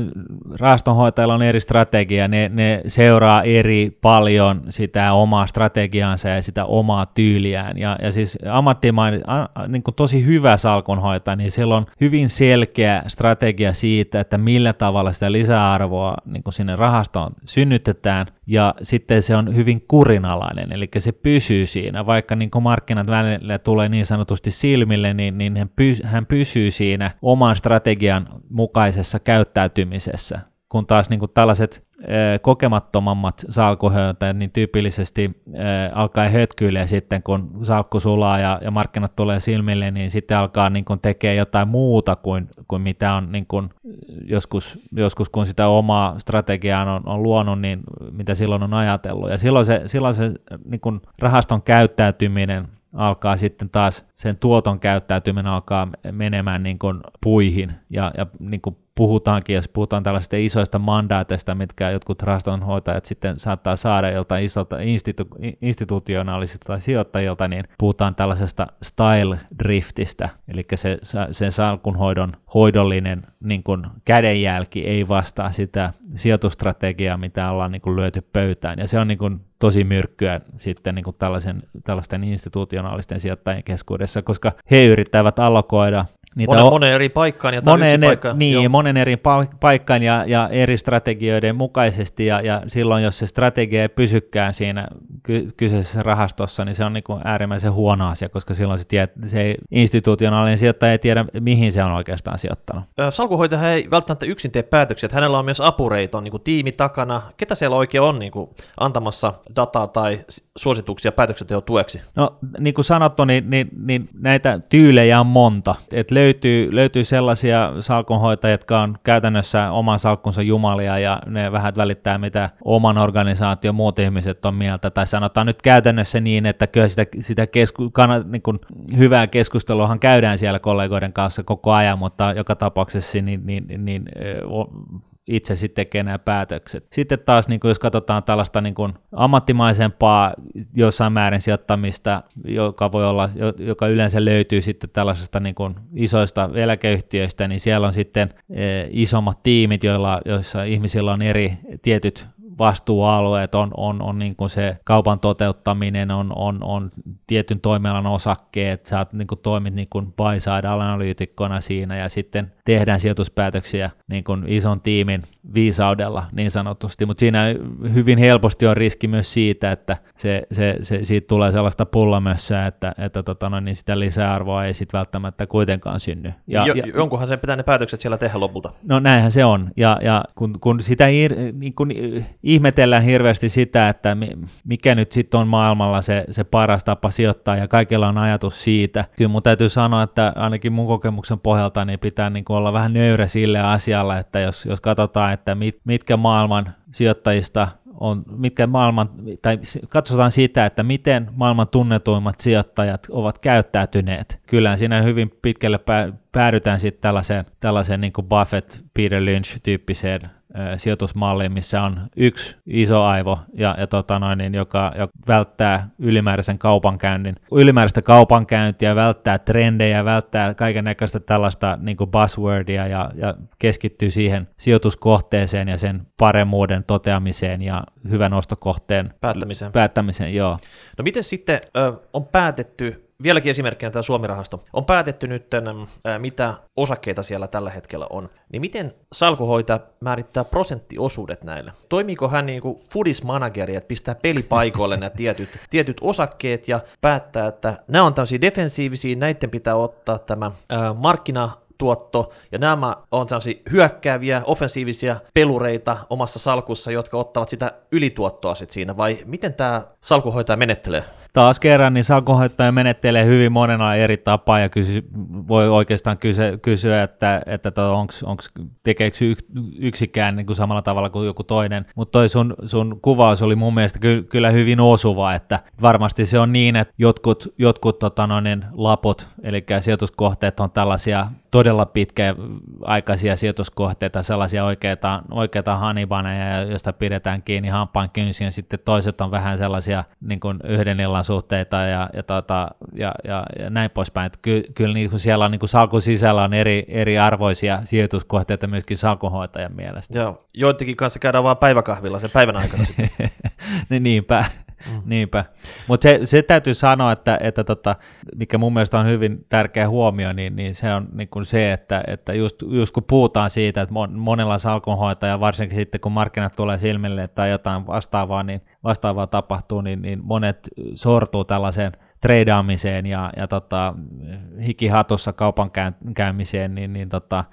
raastonhoitajilla on eri strategia, ne, ne seuraa eri paljon sitä omaa strategiaansa ja sitä omaa tyyliään. Ja, ja siis ammattimainen, niin kuin tosi hyvä salkunhoitaja, niin siellä on hyvin selkeä strategia siitä, että millä tavalla sitä lisäarvoa niin sinne rahastoon synnytetään, ja sitten se on hyvin kurinalainen, eli se pysyy siinä, vaikka niin kuin markkinat välillä tulee niin sanotusti silmille, niin, niin hän, pys, hän pysyy siinä oman strategian mukaisessa käyttäytymisessä. Kun taas niin kuin tällaiset eh, kokemattomammat salkuhoitajat niin tyypillisesti eh, alkaa hötkyilee sitten, kun salkku sulaa ja, ja markkinat tulee silmille, niin sitten alkaa niin kuin tekee jotain muuta kuin, kuin mitä on niin kuin joskus, joskus, kun sitä omaa strategiaa on, on luonut, niin mitä silloin on ajatellut. Ja silloin se, silloin se niin kuin rahaston käyttäytyminen alkaa sitten taas sen tuoton käyttäytyminen alkaa menemään niin kuin puihin ja, ja niin kuin puhutaankin, jos puhutaan tällaisista isoista mandaateista, mitkä jotkut rahastonhoitajat sitten saattaa saada joltain isolta institu- institutionaalisilta tai sijoittajilta, niin puhutaan tällaisesta style driftistä, eli se, sen salkunhoidon hoidollinen niin kuin kädenjälki ei vastaa sitä sijoitustrategiaa, mitä ollaan niin kuin lyöty pöytään, ja se on niin kuin tosi myrkkyä sitten niin kuin tällaisen, tällaisten institutionaalisten sijoittajien keskuudessa, koska he yrittävät allokoida Niitä monen, on, monen eri paikkaan ja monen, paikka. Niin, Joo. monen eri paikkaan ja, ja eri strategioiden mukaisesti, ja, ja silloin jos se strategia ei pysykään siinä ky- kyseisessä rahastossa, niin se on niin kuin äärimmäisen huono asia, koska silloin se, tiedät, se institutionaalinen sijoittaja ei tiedä, mihin se on oikeastaan sijoittanut. Salkuhoitaja ei välttämättä yksin tee päätöksiä, että hänellä on myös apureita, on niin kuin tiimi takana. Ketä siellä oikein on niin kuin antamassa dataa tai suosituksia päätöksenteon tueksi? No niin kuin sanottu, niin, niin, niin näitä tyylejä on monta. Et löytyy, löytyy sellaisia salkunhoitajia, jotka on käytännössä oman salkkunsa jumalia ja ne vähän välittää, mitä oman organisaation muut ihmiset on mieltä. Tai sanotaan nyt käytännössä niin, että kyllä sitä, sitä kesku, kann, niin kuin hyvää keskusteluahan käydään siellä kollegoiden kanssa koko ajan, mutta joka tapauksessa niin, niin, niin, niin itse sitten tekee nämä päätökset. Sitten taas, niin kuin jos katsotaan tällaista niin kuin ammattimaisempaa jossain määrin sijoittamista, joka voi olla, joka yleensä löytyy sitten tällaisesta niin kuin isoista eläkeyhtiöistä, niin siellä on sitten e, isommat tiimit, joilla, joissa ihmisillä on eri tietyt vastuualueet, on, on, on niin kuin se kaupan toteuttaminen, on, on, on tietyn toimialan osakkeet, sä oot, niin kuin toimit niin kuin buy side analyytikkona siinä ja sitten tehdään sijoituspäätöksiä niin kuin ison tiimin viisaudella niin sanotusti, mutta siinä hyvin helposti on riski myös siitä, että se, se, se, siitä tulee sellaista pullamössää, että, että tota, no, niin sitä lisäarvoa ei sitten välttämättä kuitenkaan synny. Ja, jo, ja, jonkunhan se pitää ne päätökset siellä tehdä lopulta. No näinhän se on, ja, ja kun, kun sitä niin kun ihmetellään hirveästi sitä, että mikä nyt sitten on maailmalla se, se paras tapa sijoittaa, ja kaikilla on ajatus siitä. Kyllä mun täytyy sanoa, että ainakin mun kokemuksen pohjalta niin pitää niin olla vähän nöyrä sille asialle, että jos, jos katsotaan, että mit, mitkä maailman sijoittajista on, mitkä maailman, tai katsotaan sitä, että miten maailman tunnetuimmat sijoittajat ovat käyttäytyneet. Kyllä siinä hyvin pitkälle päädytään sitten tällaiseen, tällaiseen niin Buffett, Peter Lynch-tyyppiseen sijoitusmalliin, missä on yksi iso aivo, ja, ja tota noin, niin joka, joka välttää ylimääräisen kaupankäynnin, ylimääräistä kaupankäyntiä, välttää trendejä, välttää kaiken näköistä tällaista niin buzzwordia ja, ja keskittyy siihen sijoituskohteeseen ja sen paremmuuden toteamiseen ja hyvän ostokohteen päättämiseen. päättämiseen joo. No miten sitten ö, on päätetty vieläkin esimerkkinä tämä Suomirahasto. On päätetty nyt, mitä osakkeita siellä tällä hetkellä on. Niin miten salkuhoitaja määrittää prosenttiosuudet näille? Toimiiko hän niin kuin foodismanageri, että pistää pelipaikoille nämä tietyt, tietyt osakkeet ja päättää, että nämä on tämmöisiä defensiivisiä, näiden pitää ottaa tämä ää, markkina tuotto, ja nämä on sellaisia hyökkääviä, offensiivisia pelureita omassa salkussa, jotka ottavat sitä ylituottoa sitten siinä, vai miten tämä salkuhoitaja menettelee? Taas kerran, niin salkunhoitaja menettelee hyvin monena eri tapaa ja kysy, voi oikeastaan kysyä, kysyä että, että onko tekeekö yksikään niin kuin samalla tavalla kuin joku toinen. Mutta toi sun, sun kuvaus oli mun mielestä ky, kyllä hyvin osuva, että varmasti se on niin, että jotkut, jotkut tota noin, lapot, eli sijoituskohteet on tällaisia todella pitkäaikaisia sijoituskohteita, sellaisia oikeita, oikeita hanibaneja, joista pidetään kiinni hampaan kynsiin, sitten toiset on vähän sellaisia niin kuin yhden illan suhteita ja, ja, tota, ja, ja, ja näin poispäin. Että ky, kyllä niin kuin siellä on, niin kuin salkun sisällä on eri, eri arvoisia sijoituskohteita myöskin salkunhoitajan mielestä. Joo, joidenkin kanssa käydään vaan päiväkahvilla sen päivän aikana sitten. niin, niinpä. Mm. Niinpä. Mutta se, se täytyy sanoa, että, että tota, mikä mun mielestä on hyvin tärkeä huomio, niin, niin se on niin kuin se, että, että just, just kun puhutaan siitä, että monella salkunhoitaja, varsinkin sitten kun markkinat tulee silmille tai jotain vastaavaa, niin vastaavaa tapahtuu, niin, niin monet sortuu tällaiseen treidaamiseen ja, ja tota, hikihatussa kaupan käymiseen, niin, niin tota,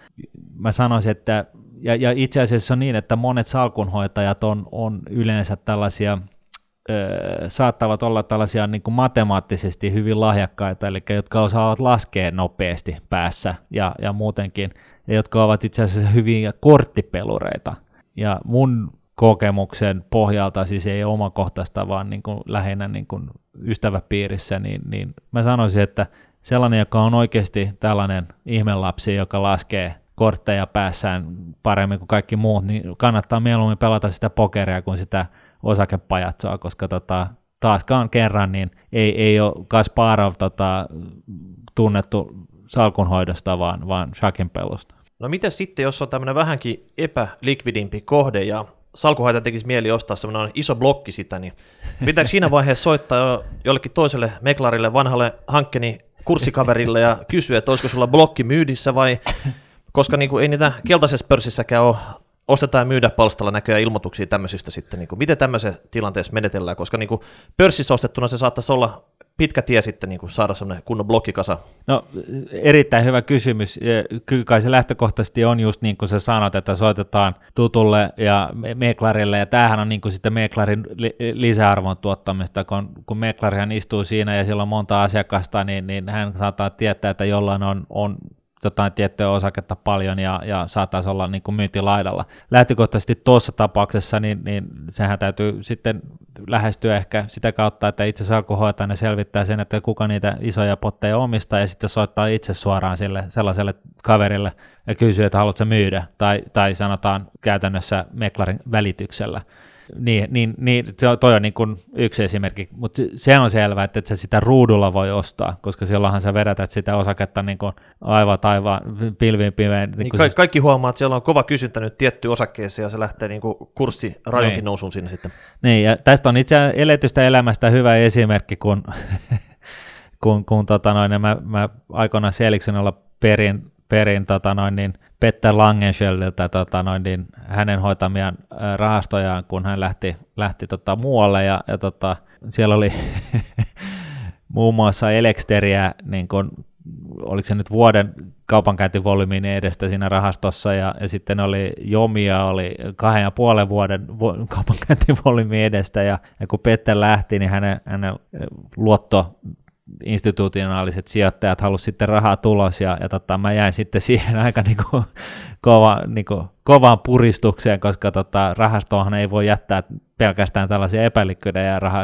mä sanoisin, että ja, ja itse asiassa on niin, että monet salkunhoitajat on, on yleensä tällaisia, saattavat olla tällaisia niin kuin matemaattisesti hyvin lahjakkaita, eli jotka osaavat laskea nopeasti päässä ja, ja muutenkin, ja jotka ovat itse asiassa hyviä korttipelureita. Ja mun kokemuksen pohjalta, siis ei omakohtaista, vaan niin kuin lähinnä niin kuin ystäväpiirissä, niin, niin mä sanoisin, että sellainen, joka on oikeasti tällainen ihmelapsi, joka laskee kortteja päässään paremmin kuin kaikki muut, niin kannattaa mieluummin pelata sitä pokeria kuin sitä osakepajatsoa, koska tota, taaskaan kerran niin ei, ei ole Kasparov tota, tunnettu salkunhoidosta, vaan, vaan shakin pelusta. No miten sitten, jos on tämmöinen vähänkin epälikvidimpi kohde ja salkuhaita tekisi mieli ostaa semmoinen iso blokki sitä, niin pitääkö siinä vaiheessa soittaa jo jollekin toiselle meklarille, vanhalle hankkeni kurssikaverille ja kysyä, että olisiko sulla blokki myydissä vai, koska niin kuin ei niitä keltaisessa pörssissäkään ole ostetaan ja myydä palstalla näköjään ilmoituksia tämmöisistä sitten, niin kuin, miten tämmöisessä tilanteessa menetellään, koska niin kuin, pörssissä ostettuna se saattaisi olla pitkä tie sitten niin kuin saada semmoinen kunnon blokkikasa. No erittäin hyvä kysymys. Kyllä kai se lähtökohtaisesti on just niin kuin sä sanot, että soitetaan tutulle ja meklarille, ja tämähän on niin kuin sitten meklarin lisäarvon tuottamista, kun, kun meklarihan istuu siinä ja sillä on monta asiakasta, niin, niin hän saattaa tietää, että jollain on, on jotain tiettyä osaketta paljon ja, ja saattaisi olla niin kuin myyntilaidalla. Lähtökohtaisesti tuossa tapauksessa, niin, niin sehän täytyy sitten lähestyä ehkä sitä kautta, että itse salkuhoitaja ne selvittää sen, että kuka niitä isoja potteja omistaa ja sitten soittaa itse suoraan sille sellaiselle kaverille ja kysyy, että haluatko myydä tai, tai sanotaan käytännössä meklarin välityksellä. Niin, niin, niin se on, toi on niin kuin yksi esimerkki, mutta se on selvää, että et sä sitä ruudulla voi ostaa, koska silloinhan sä vedätät sitä osaketta niin kuin aivan taivaan pilviin pimeen. Niin niin ka- siis... Kaikki huomaa, että siellä on kova kysyntä nyt tiettyyn osakkeeseen ja se lähtee niin kuin kurssi rajonkin niin. nousuun siinä sitten. Niin, ja tästä on itse eletystä elämästä hyvä esimerkki, kun, kun, kun tota noin, mä, mä aikoinaan Seliksenilla perin, perin tota noin, niin Petter Langenschelliltä tota noin, niin hänen hoitamiaan rahastojaan, kun hän lähti, lähti tota, muualle. Ja, ja tota, siellä oli muun muassa Elexteriä, niin kun, oliko se nyt vuoden kaupankäyntivolyymin edestä siinä rahastossa, ja, ja sitten oli Jomia, oli kahden ja puolen vuoden vu- kaupankäyntivolyymin edestä, ja, ja kun Petter lähti, niin hänen, hänen luotto institutionaaliset sijoittajat halusivat sitten rahaa tulos ja, ja tota, mä jäin sitten siihen aika niinku, kova, niinku, kovaan puristukseen, koska tota, rahastoahan ei voi jättää pelkästään tällaisia epälikkydejä raha,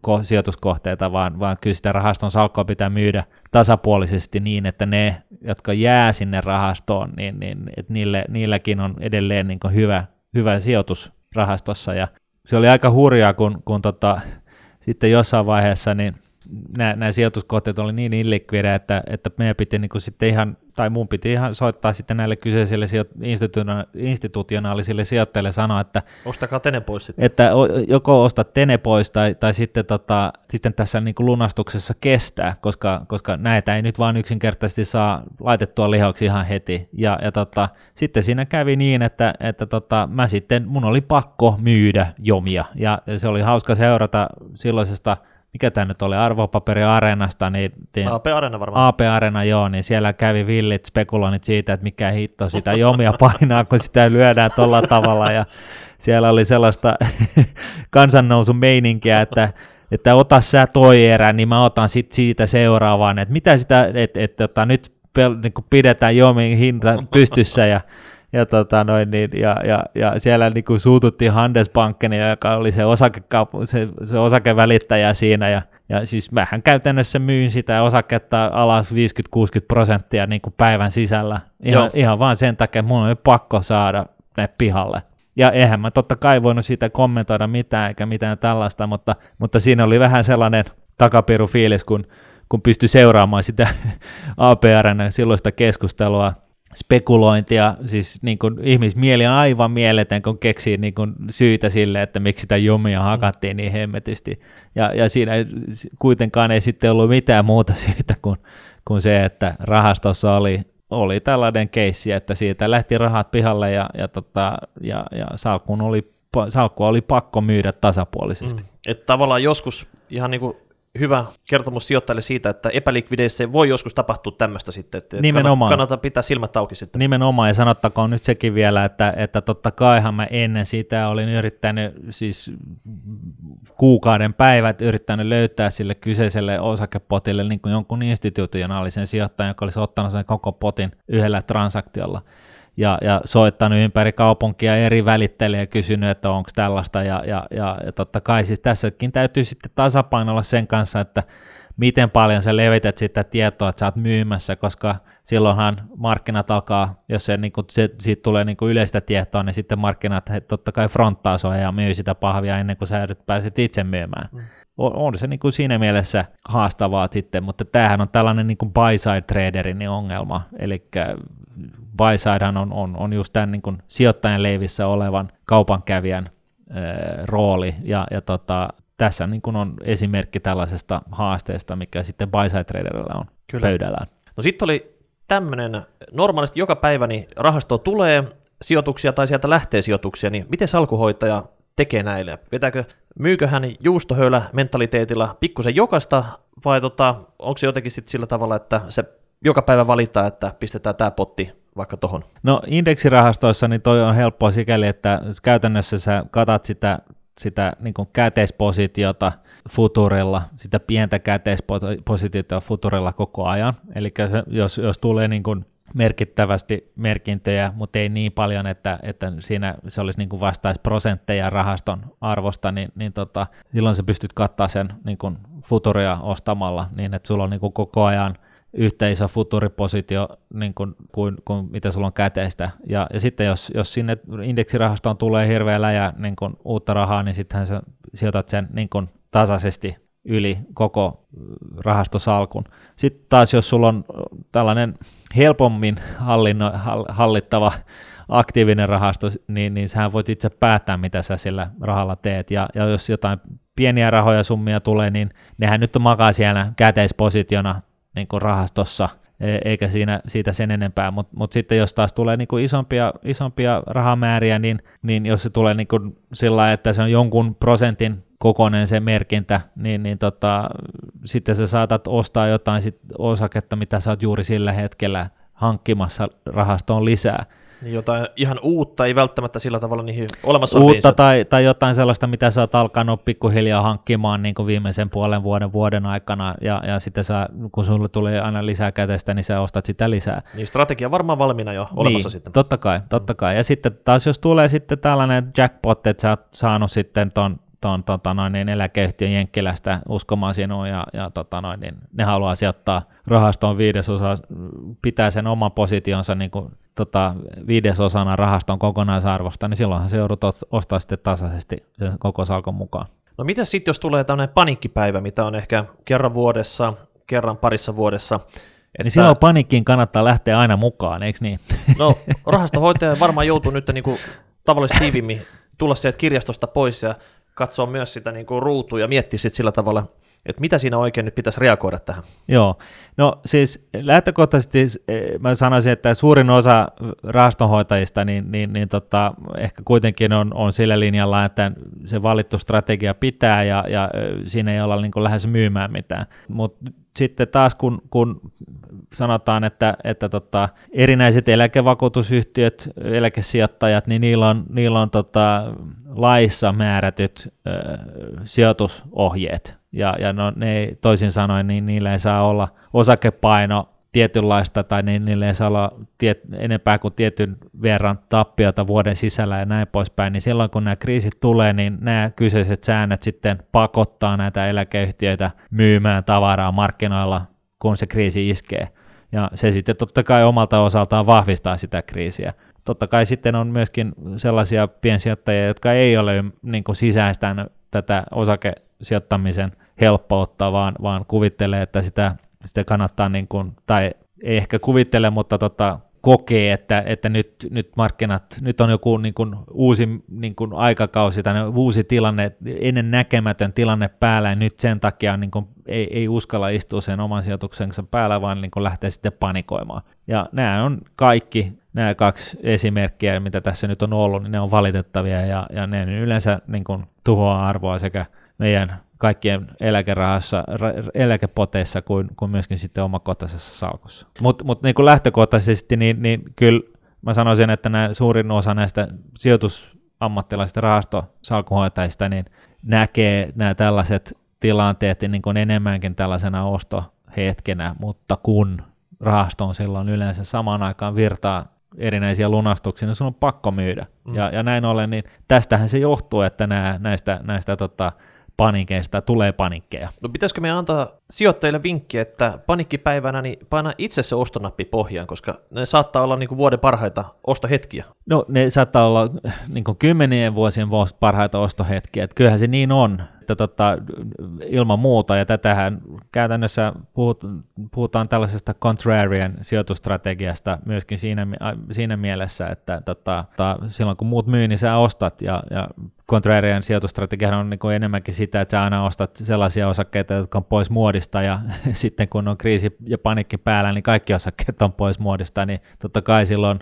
ko, sijoituskohteita, vaan, vaan kyllä sitä rahaston salkkoa pitää myydä tasapuolisesti niin, että ne, jotka jää sinne rahastoon, niin, niin että niille, niilläkin on edelleen niin hyvä, hyvä sijoitus rahastossa. Ja se oli aika hurjaa, kun, kun tota, sitten jossain vaiheessa niin nämä, nämä sijoituskohteet oli niin illikvidejä, että, että meidän piti niin kuin sitten ihan, tai mun piti ihan soittaa sitten näille kyseisille institutionaalisille sijoittajille sanoa, että ostakaa Tene pois sitten. Että joko ostat Tene pois tai, tai sitten, tota, sitten tässä niin kuin lunastuksessa kestää, koska, koska näitä ei nyt vaan yksinkertaisesti saa laitettua lihoksi ihan heti. Ja, ja tota, sitten siinä kävi niin, että, että tota, mä sitten, mun oli pakko myydä jomia, ja se oli hauska seurata silloisesta mikä tämä nyt oli, arvopaperiareenasta, niin AP Arena varmaan. AP Arena, joo, niin siellä kävi villit spekuloinnit siitä, että mikä hitto sitä jomia painaa, kun sitä lyödään tuolla tavalla, ja siellä oli sellaista kansannousun meininkiä, että että ota sä toi erä, niin mä otan sit siitä seuraavaan, että mitä sitä, että et, et, tota, nyt pel, niin pidetään jomin hinta pystyssä, ja ja, tota noin, niin, ja, ja, ja, siellä niin kuin suututtiin Handelsbanken, joka oli se, osakekaup- se, se osakevälittäjä siinä, ja, ja siis mähän käytännössä myyn sitä osaketta alas 50-60 prosenttia niin kuin päivän sisällä, ihan, ihan vaan sen takia, että mun oli pakko saada ne pihalle. Ja eihän mä totta kai voinut siitä kommentoida mitään eikä mitään tällaista, mutta, mutta siinä oli vähän sellainen takapiru fiilis, kun, kun pystyi seuraamaan sitä APRn silloista keskustelua spekulointia, siis niin kuin ihmismieli on aivan mieletön, kun keksii niin kuin syitä sille, että miksi sitä jumia hakattiin niin hemmetisti. Ja, ja siinä kuitenkaan ei sitten ollut mitään muuta syytä kuin, kuin se, että rahastossa oli, oli tällainen keissi, että siitä lähti rahat pihalle ja, ja, tota, ja, ja salkkuun oli, salkku oli pakko myydä tasapuolisesti. Mm. Että tavallaan joskus ihan niin kuin hyvä kertomus sijoittajille siitä, että epälikvideissä voi joskus tapahtua tämmöistä sitten, että Nimenomaan. kannattaa, pitää silmät auki sitten. Nimenomaan, ja sanottakoon nyt sekin vielä, että, että totta kaihan mä ennen sitä olin yrittänyt, siis kuukauden päivät yrittänyt löytää sille kyseiselle osakepotille niin kuin jonkun institutionaalisen sijoittajan, joka olisi ottanut sen koko potin yhdellä transaktiolla ja, ja soittanut ympäri kaupunkia eri välittäjiä ja kysynyt, että onko tällaista, ja, ja, ja, ja totta kai siis tässäkin täytyy sitten tasapainolla sen kanssa, että miten paljon sä levität sitä tietoa, että sä oot myymässä, koska silloinhan markkinat alkaa, jos se, niin kuin, se, siitä tulee niin kuin yleistä tietoa, niin sitten markkinat he, totta kai fronttaa sua ja myy sitä pahvia ennen kuin sä pääset itse myymään. Mm. On, on se niin kuin siinä mielessä haastavaa sitten, mutta tämähän on tällainen niin kuin buy-side traderin ongelma, eli buy on, on, on just tämän niin kuin sijoittajan leivissä olevan kaupankävijän ää, rooli, ja, ja tota, tässä niin kuin on esimerkki tällaisesta haasteesta, mikä sitten buy traderilla on Kyllä. pöydällään. No sitten oli tämmöinen, normaalisti joka päivä niin rahasto tulee sijoituksia tai sieltä lähtee sijoituksia, niin miten salkuhoitaja tekee näille? Vetääkö, myykö hän juustohöylä mentaliteetilla pikkusen jokasta, vai tota, onko se jotenkin sitten sillä tavalla, että se joka päivä valitaan, että pistetään tämä potti vaikka tuohon? No indeksirahastoissa niin toi on helppoa sikäli, että käytännössä sä katat sitä, sitä niin käteispositiota futurilla, sitä pientä käteispositiota futurilla koko ajan. Eli jos, jos tulee niin kuin merkittävästi merkintöjä, mutta ei niin paljon, että, että siinä se olisi niin vastaisi prosentteja rahaston arvosta, niin, niin tota, silloin sä pystyt kattaa sen niin futuria ostamalla niin, että sulla on niin koko ajan yhtä iso futuripositio niin kuin, kuin, kuin mitä sulla on käteistä. Ja, ja sitten jos, jos sinne indeksirahastoon tulee hirveä läjä niin kuin uutta rahaa, niin sittenhän sä sijoitat sen niin kuin tasaisesti yli koko rahastosalkun. Sitten taas jos sulla on tällainen helpommin hallinno, hallittava aktiivinen rahasto, niin, niin sähän voit itse päättää, mitä sä sillä rahalla teet. Ja, ja jos jotain pieniä rahoja summia tulee, niin nehän nyt makaa siellä käteispositiona niin kuin rahastossa, e, eikä siinä, siitä sen enempää, mutta mut sitten jos taas tulee niin kuin isompia, isompia rahamääriä, niin, niin jos se tulee niin kuin sillä että se on jonkun prosentin kokoinen se merkintä, niin, niin tota, sitten sä saatat ostaa jotain sit osaketta, mitä sä oot juuri sillä hetkellä hankkimassa rahastoon lisää. Niin jotain ihan uutta, ei välttämättä sillä tavalla niihin olemassa Uutta tai, tai jotain sellaista, mitä sä oot alkanut pikkuhiljaa hankkimaan niin kuin viimeisen puolen vuoden vuoden aikana, ja, ja sitten sä, kun sulle tulee aina lisää käteistä, niin sä ostat sitä lisää. Niin strategia varmaan valmiina jo olemassa niin, sitten. totta kai, totta kai. Ja sitten taas jos tulee sitten tällainen jackpot, että sä oot saanut sitten ton tuon tota noin, niin eläkeyhtiön Jenkkilästä uskomaan sinuun ja, ja tota noin, niin ne haluaa sijoittaa rahastoon viidesosa, pitää sen oman positionsa niin kuin, tota, viidesosana rahaston kokonaisarvosta, niin silloinhan se joudut ostaa sitten tasaisesti sen koko salkon mukaan. No mitä sitten, jos tulee tämmöinen panikkipäivä, mitä on ehkä kerran vuodessa, kerran parissa vuodessa, että... Niin silloin panikkiin kannattaa lähteä aina mukaan, eikö niin? No rahastohoitaja varmaan joutuu nyt niin kuin tavallisesti tiivimmin tulla sieltä kirjastosta pois ja katsoa myös sitä niin kuin ruutua ja miettiä sitten sillä tavalla, että mitä siinä oikein nyt pitäisi reagoida tähän. Joo, no siis lähtökohtaisesti eh, mä sanoisin, että suurin osa rahastonhoitajista niin, niin, niin tota, ehkä kuitenkin on, on sillä linjalla, että se valittu strategia pitää ja, ja siinä ei olla niin kuin lähes myymään mitään. Mutta sitten taas kun, kun sanotaan, että, että tota, erinäiset eläkevakuutusyhtiöt, eläkesijoittajat, niin niillä on, niillä on tota, laissa määrätyt ö, sijoitusohjeet, ja, ja no, ne toisin sanoen, niin niillä ei saa olla osakepaino tietynlaista tai niin niille ei saa olla tiet, enempää kuin tietyn verran tappiota vuoden sisällä ja näin poispäin, niin silloin kun nämä kriisit tulee, niin nämä kyseiset säännöt sitten pakottaa näitä eläkeyhtiöitä myymään tavaraa markkinoilla, kun se kriisi iskee. Ja se sitten totta kai omalta osaltaan vahvistaa sitä kriisiä. Totta kai sitten on myöskin sellaisia piensijoittajia, jotka ei ole niin sisäistänyt tätä osakesijoittamisen helppoutta, vaan, vaan kuvittelee, että sitä sitä kannattaa, niin kuin, tai ei ehkä kuvittele, mutta tota, kokee, että, että nyt, nyt markkinat, nyt on joku niin kuin uusi niin kuin aikakausi tai uusi tilanne, ennen näkemätön tilanne päällä ja nyt sen takia niin kuin ei, ei uskalla istua sen oman sijoituksensa päällä, vaan niin kuin lähtee sitten panikoimaan. Ja nämä on kaikki, nämä kaksi esimerkkiä, mitä tässä nyt on ollut, niin ne on valitettavia ja, ja ne yleensä niin kuin tuhoaa arvoa sekä meidän kaikkien eläkerahassa, ra- eläkepoteissa kuin, kuin myöskin sitten omakotaisessa salkussa. Mutta mut niin kuin lähtökohtaisesti, niin, niin kyllä mä sanoisin, että nämä, suurin osa näistä sijoitusammattilaisista rahastosalkuhoitajista niin näkee nämä tällaiset tilanteet niin kuin enemmänkin tällaisena ostohetkenä, mutta kun rahasto on silloin yleensä samaan aikaan virtaa erinäisiä lunastuksia, niin sun on pakko myydä. Mm. Ja, ja näin ollen, niin tästähän se johtuu, että nämä, näistä, näistä tota, panikeista tulee panikkeja. No pitäisikö me antaa sijoittajille vinkki, että panikkipäivänä niin paina itse se ostonappi pohjaan, koska ne saattaa olla niin kuin vuoden parhaita ostohetkiä. No ne saattaa olla niin kuin kymmenien vuosien parhaita ostohetkiä, että kyllähän se niin on, että tota, ilman muuta, ja tätähän käytännössä puhut, puhutaan tällaisesta contrarian sijoitustrategiasta myöskin siinä, siinä mielessä, että tota, tota, silloin kun muut myy, niin sä ostat, ja, ja contrarian sijoitustrategia on niin enemmänkin sitä, että sä aina ostat sellaisia osakkeita, jotka on pois muodista, ja sitten kun on kriisi ja panikki päällä, niin kaikki osakkeet on pois muodista, niin totta kai silloin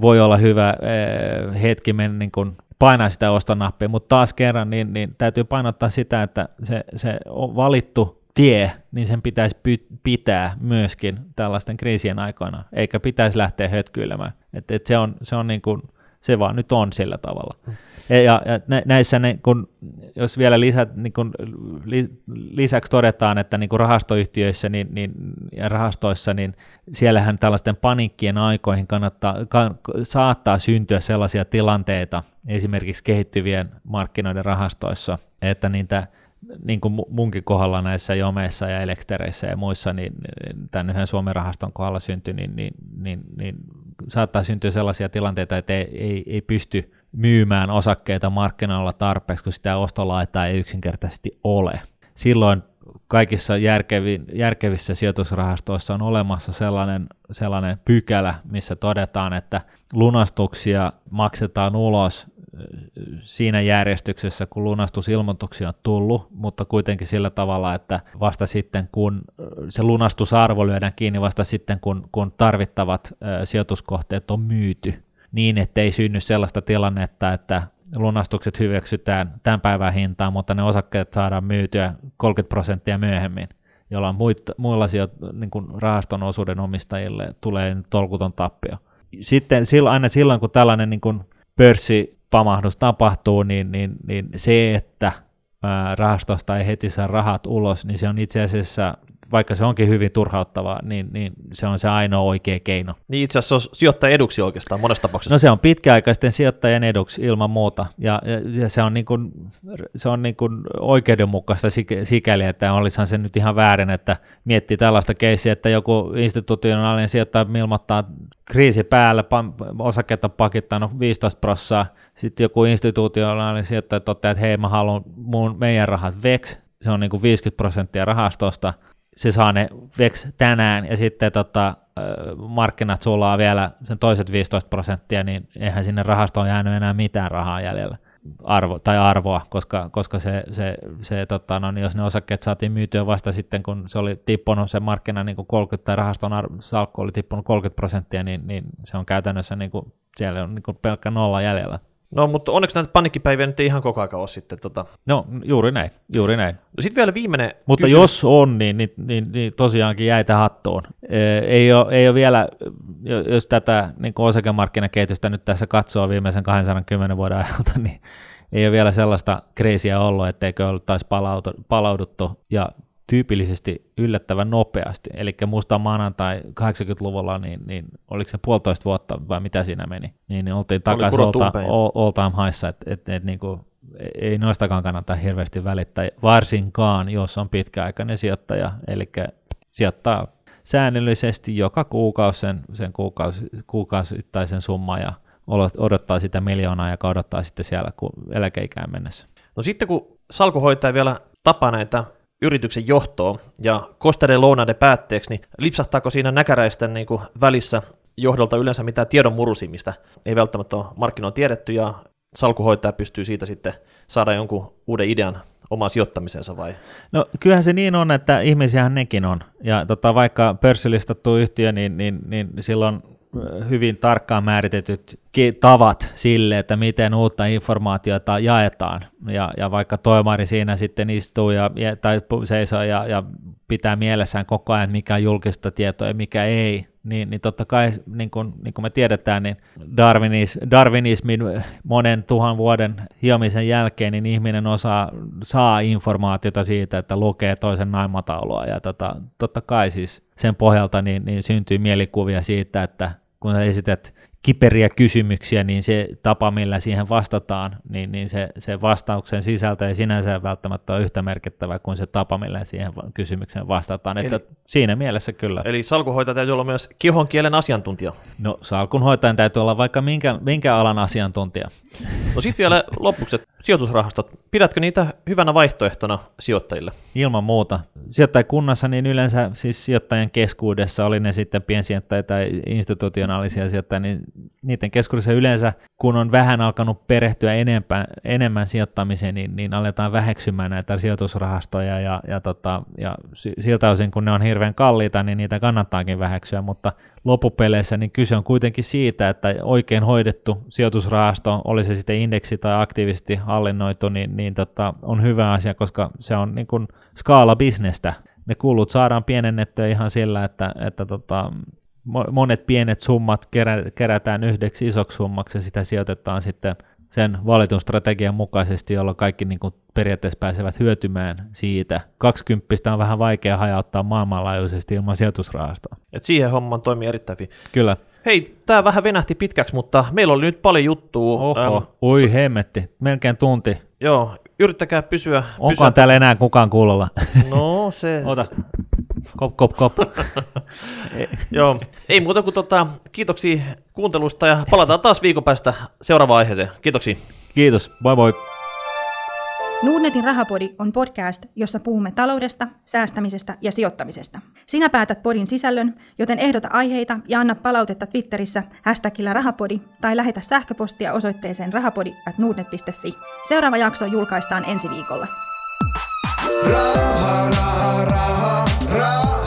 voi olla hyvä eh, hetki mennä niin kuin painaa sitä ostonappia, mutta taas kerran niin, niin täytyy painottaa sitä, että se, se on valittu tie, niin sen pitäisi py- pitää myöskin tällaisten kriisien aikana, eikä pitäisi lähteä hötkyilemään. Et, et se on, se on niin kuin, se vaan nyt on sillä tavalla. Mm. Ja, ja, ja näissä, ne, kun, jos vielä lisä, niin kun, li, lisäksi todetaan, että niin rahastoyhtiöissä niin, niin, ja rahastoissa, niin siellähän tällaisten panikkien aikoihin kannattaa, kann, saattaa syntyä sellaisia tilanteita, esimerkiksi kehittyvien markkinoiden rahastoissa, että niitä niin kuin munkin kohdalla näissä jomeissa ja elektereissä ja muissa, niin tämän yhden Suomen rahaston kohdalla syntyi, niin, niin, niin, niin saattaa syntyä sellaisia tilanteita, että ei, ei, ei pysty myymään osakkeita markkinoilla tarpeeksi, kun sitä ostolaita ei yksinkertaisesti ole. Silloin kaikissa järkevin, järkevissä sijoitusrahastoissa on olemassa sellainen, sellainen pykälä, missä todetaan, että lunastuksia maksetaan ulos siinä järjestyksessä, kun lunastusilmoituksia on tullut, mutta kuitenkin sillä tavalla, että vasta sitten kun se lunastusarvo lyödään kiinni, vasta sitten kun, kun tarvittavat sijoituskohteet on myyty, niin ettei synny sellaista tilannetta, että lunastukset hyväksytään tämän päivän hintaan, mutta ne osakkeet saadaan myytyä 30 prosenttia myöhemmin, jolloin muilla sijo- niin kuin rahaston osuuden omistajille tulee tolkuton tappio. Sitten aina silloin, kun tällainen niin kuin pörssi pamahdus tapahtuu, niin, niin, niin se, että rahastosta ei heti saa rahat ulos, niin se on itse asiassa vaikka se onkin hyvin turhauttavaa, niin, niin se on se ainoa oikea keino. Niin itse asiassa se on sijoittajan eduksi oikeastaan monessa tapauksessa. No se on pitkäaikaisten sijoittajien eduksi ilman muuta, ja, ja se on, niin kuin, se on niin kuin oikeudenmukaista sikäli, että olisihan se nyt ihan väärin, että miettii tällaista keissiä, että joku institutionaalinen sijoittaja ilmoittaa kriisi päällä, osakkeet on pakittanut 15 prossaa, sitten joku institutionaalinen sijoittaja toteaa, että hei mä haluan mun, meidän rahat veksi, se on niin kuin 50 prosenttia rahastosta, se saa ne veks tänään ja sitten tota, markkinat sulaa vielä sen toiset 15 prosenttia, niin eihän sinne rahastoon jäänyt enää mitään rahaa jäljellä arvo, tai arvoa, koska, koska se, se, se tota, no, niin jos ne osakkeet saatiin myytyä vasta sitten, kun se oli tippunut se markkina niin kuin 30 tai rahaston arvo, salkku oli tippunut 30 prosenttia, niin, niin se on käytännössä niin kuin, siellä on niin kuin pelkkä nolla jäljellä. No, mutta onneksi näitä panikkipäiviä nyt ei ihan koko ajan ole sitten. Tota. No, juuri näin, juuri näin. No, sitten vielä viimeinen Mutta kysymys. jos on, niin, niin, niin, niin tosiaankin jäitä hattuun. Ei ole, ei ole vielä, jos tätä niin osakemarkkinakehitystä nyt tässä katsoo viimeisen 210 vuoden ajalta, niin ei ole vielä sellaista kriisiä ollut, etteikö oltaisi palauduttu ja tyypillisesti yllättävän nopeasti. Eli musta maanantai 80-luvulla, niin, niin oliko se puolitoista vuotta vai mitä siinä meni, niin, niin oltiin takaisin all, all time highssa, että et, et, niin kuin, ei noistakaan kannata hirveästi välittää, varsinkaan jos on pitkäaikainen sijoittaja, eli sijoittaa säännöllisesti joka kuukausi sen, sen kuukausi, kuukausittaisen summan ja odottaa sitä miljoonaa ja odottaa sitten siellä kun eläkeikään mennessä. No sitten kun salkuhoitaja vielä tapaa näitä yrityksen johtoon ja kosteiden lounaiden päätteeksi, niin lipsahtaako siinä näkäräisten niin kuin välissä johdolta yleensä mitään tiedon murusimista? Ei välttämättä ole markkinoilla tiedetty ja salkuhoitaja pystyy siitä sitten saada jonkun uuden idean omaan sijoittamisensa vai? No kyllähän se niin on, että ihmisiähän nekin on. Ja tota, vaikka pörssilistattu yhtiö, niin, niin, niin silloin hyvin tarkkaan määritetyt tavat sille, että miten uutta informaatiota jaetaan ja, ja vaikka toimari siinä sitten istuu ja, ja, tai seisoo ja, ja pitää mielessään koko ajan, mikä on julkista tietoa ja mikä ei, niin, niin totta kai, niin kuin, niin kuin me tiedetään, niin Darwinis, Darwinismin monen tuhan vuoden hiomisen jälkeen, niin ihminen osaa, saa informaatiota siitä, että lukee toisen naimataulua, ja tota, totta kai siis sen pohjalta niin, niin syntyy mielikuvia siitä, että kun sä esität kiperiä kysymyksiä, niin se tapa, millä siihen vastataan, niin, niin se, se vastauksen sisältö ei sinänsä välttämättä ole yhtä merkittävä kuin se tapa, millä siihen kysymykseen vastataan. Eli, että siinä mielessä kyllä. Eli salkuhoitaja täytyy olla myös kihon kielen asiantuntija. No salkunhoitajan täytyy olla vaikka minkä, minkä alan asiantuntija. No sitten vielä lopuksi, sijoitusrahastot, pidätkö niitä hyvänä vaihtoehtona sijoittajille? Ilman muuta. Sijoittajakunnassa niin yleensä siis sijoittajien keskuudessa, oli ne sitten piensijoittajia tai institutionaalisia sijoittajia, niin niiden keskuudessa yleensä, kun on vähän alkanut perehtyä enempää, enemmän sijoittamiseen, niin, niin aletaan väheksymään näitä sijoitusrahastoja ja, ja, tota, ja siltä osin, kun ne on hirveän kalliita, niin niitä kannattaakin väheksyä, mutta loppupeleissä niin kyse on kuitenkin siitä, että oikein hoidettu sijoitusrahasto, oli se sitten indeksi tai aktiivisesti hallinnoitu, niin, niin tota, on hyvä asia, koska se on niin kuin skaala bisnestä. Ne kulut saadaan pienennettyä ihan sillä, että, että tota, monet pienet summat kerä, kerätään yhdeksi isoksi summaksi ja sitä sijoitetaan sitten sen valitun strategian mukaisesti, jolloin kaikki niin kuin periaatteessa pääsevät hyötymään siitä. 20 on vähän vaikea hajauttaa maailmanlaajuisesti ilman sijoitusrahastoa. Et siihen homman toimii erittäin hyvin. Kyllä. Hei, tämä vähän venähti pitkäksi, mutta meillä oli nyt paljon juttua. Oho, ähm, ui hemmetti, melkein tunti. Joo, yrittäkää pysyä. Onko pysyä... täällä enää kukaan kuulolla? No se... Ota. Kop, kop, kop. Joo, ei muuta kuin tota, kiitoksia kuuntelusta ja palataan taas viikon päästä seuraavaan aiheeseen. Kiitoksia. Kiitos, moi moi. Nuudnetin rahapodi on podcast, jossa puhumme taloudesta, säästämisestä ja sijoittamisesta. Sinä päätät podin sisällön, joten ehdota aiheita ja anna palautetta Twitterissä hashtagillä rahapodi tai lähetä sähköpostia osoitteeseen rahapodi at Seuraava jakso julkaistaan ensi viikolla. Raha, raha. Ra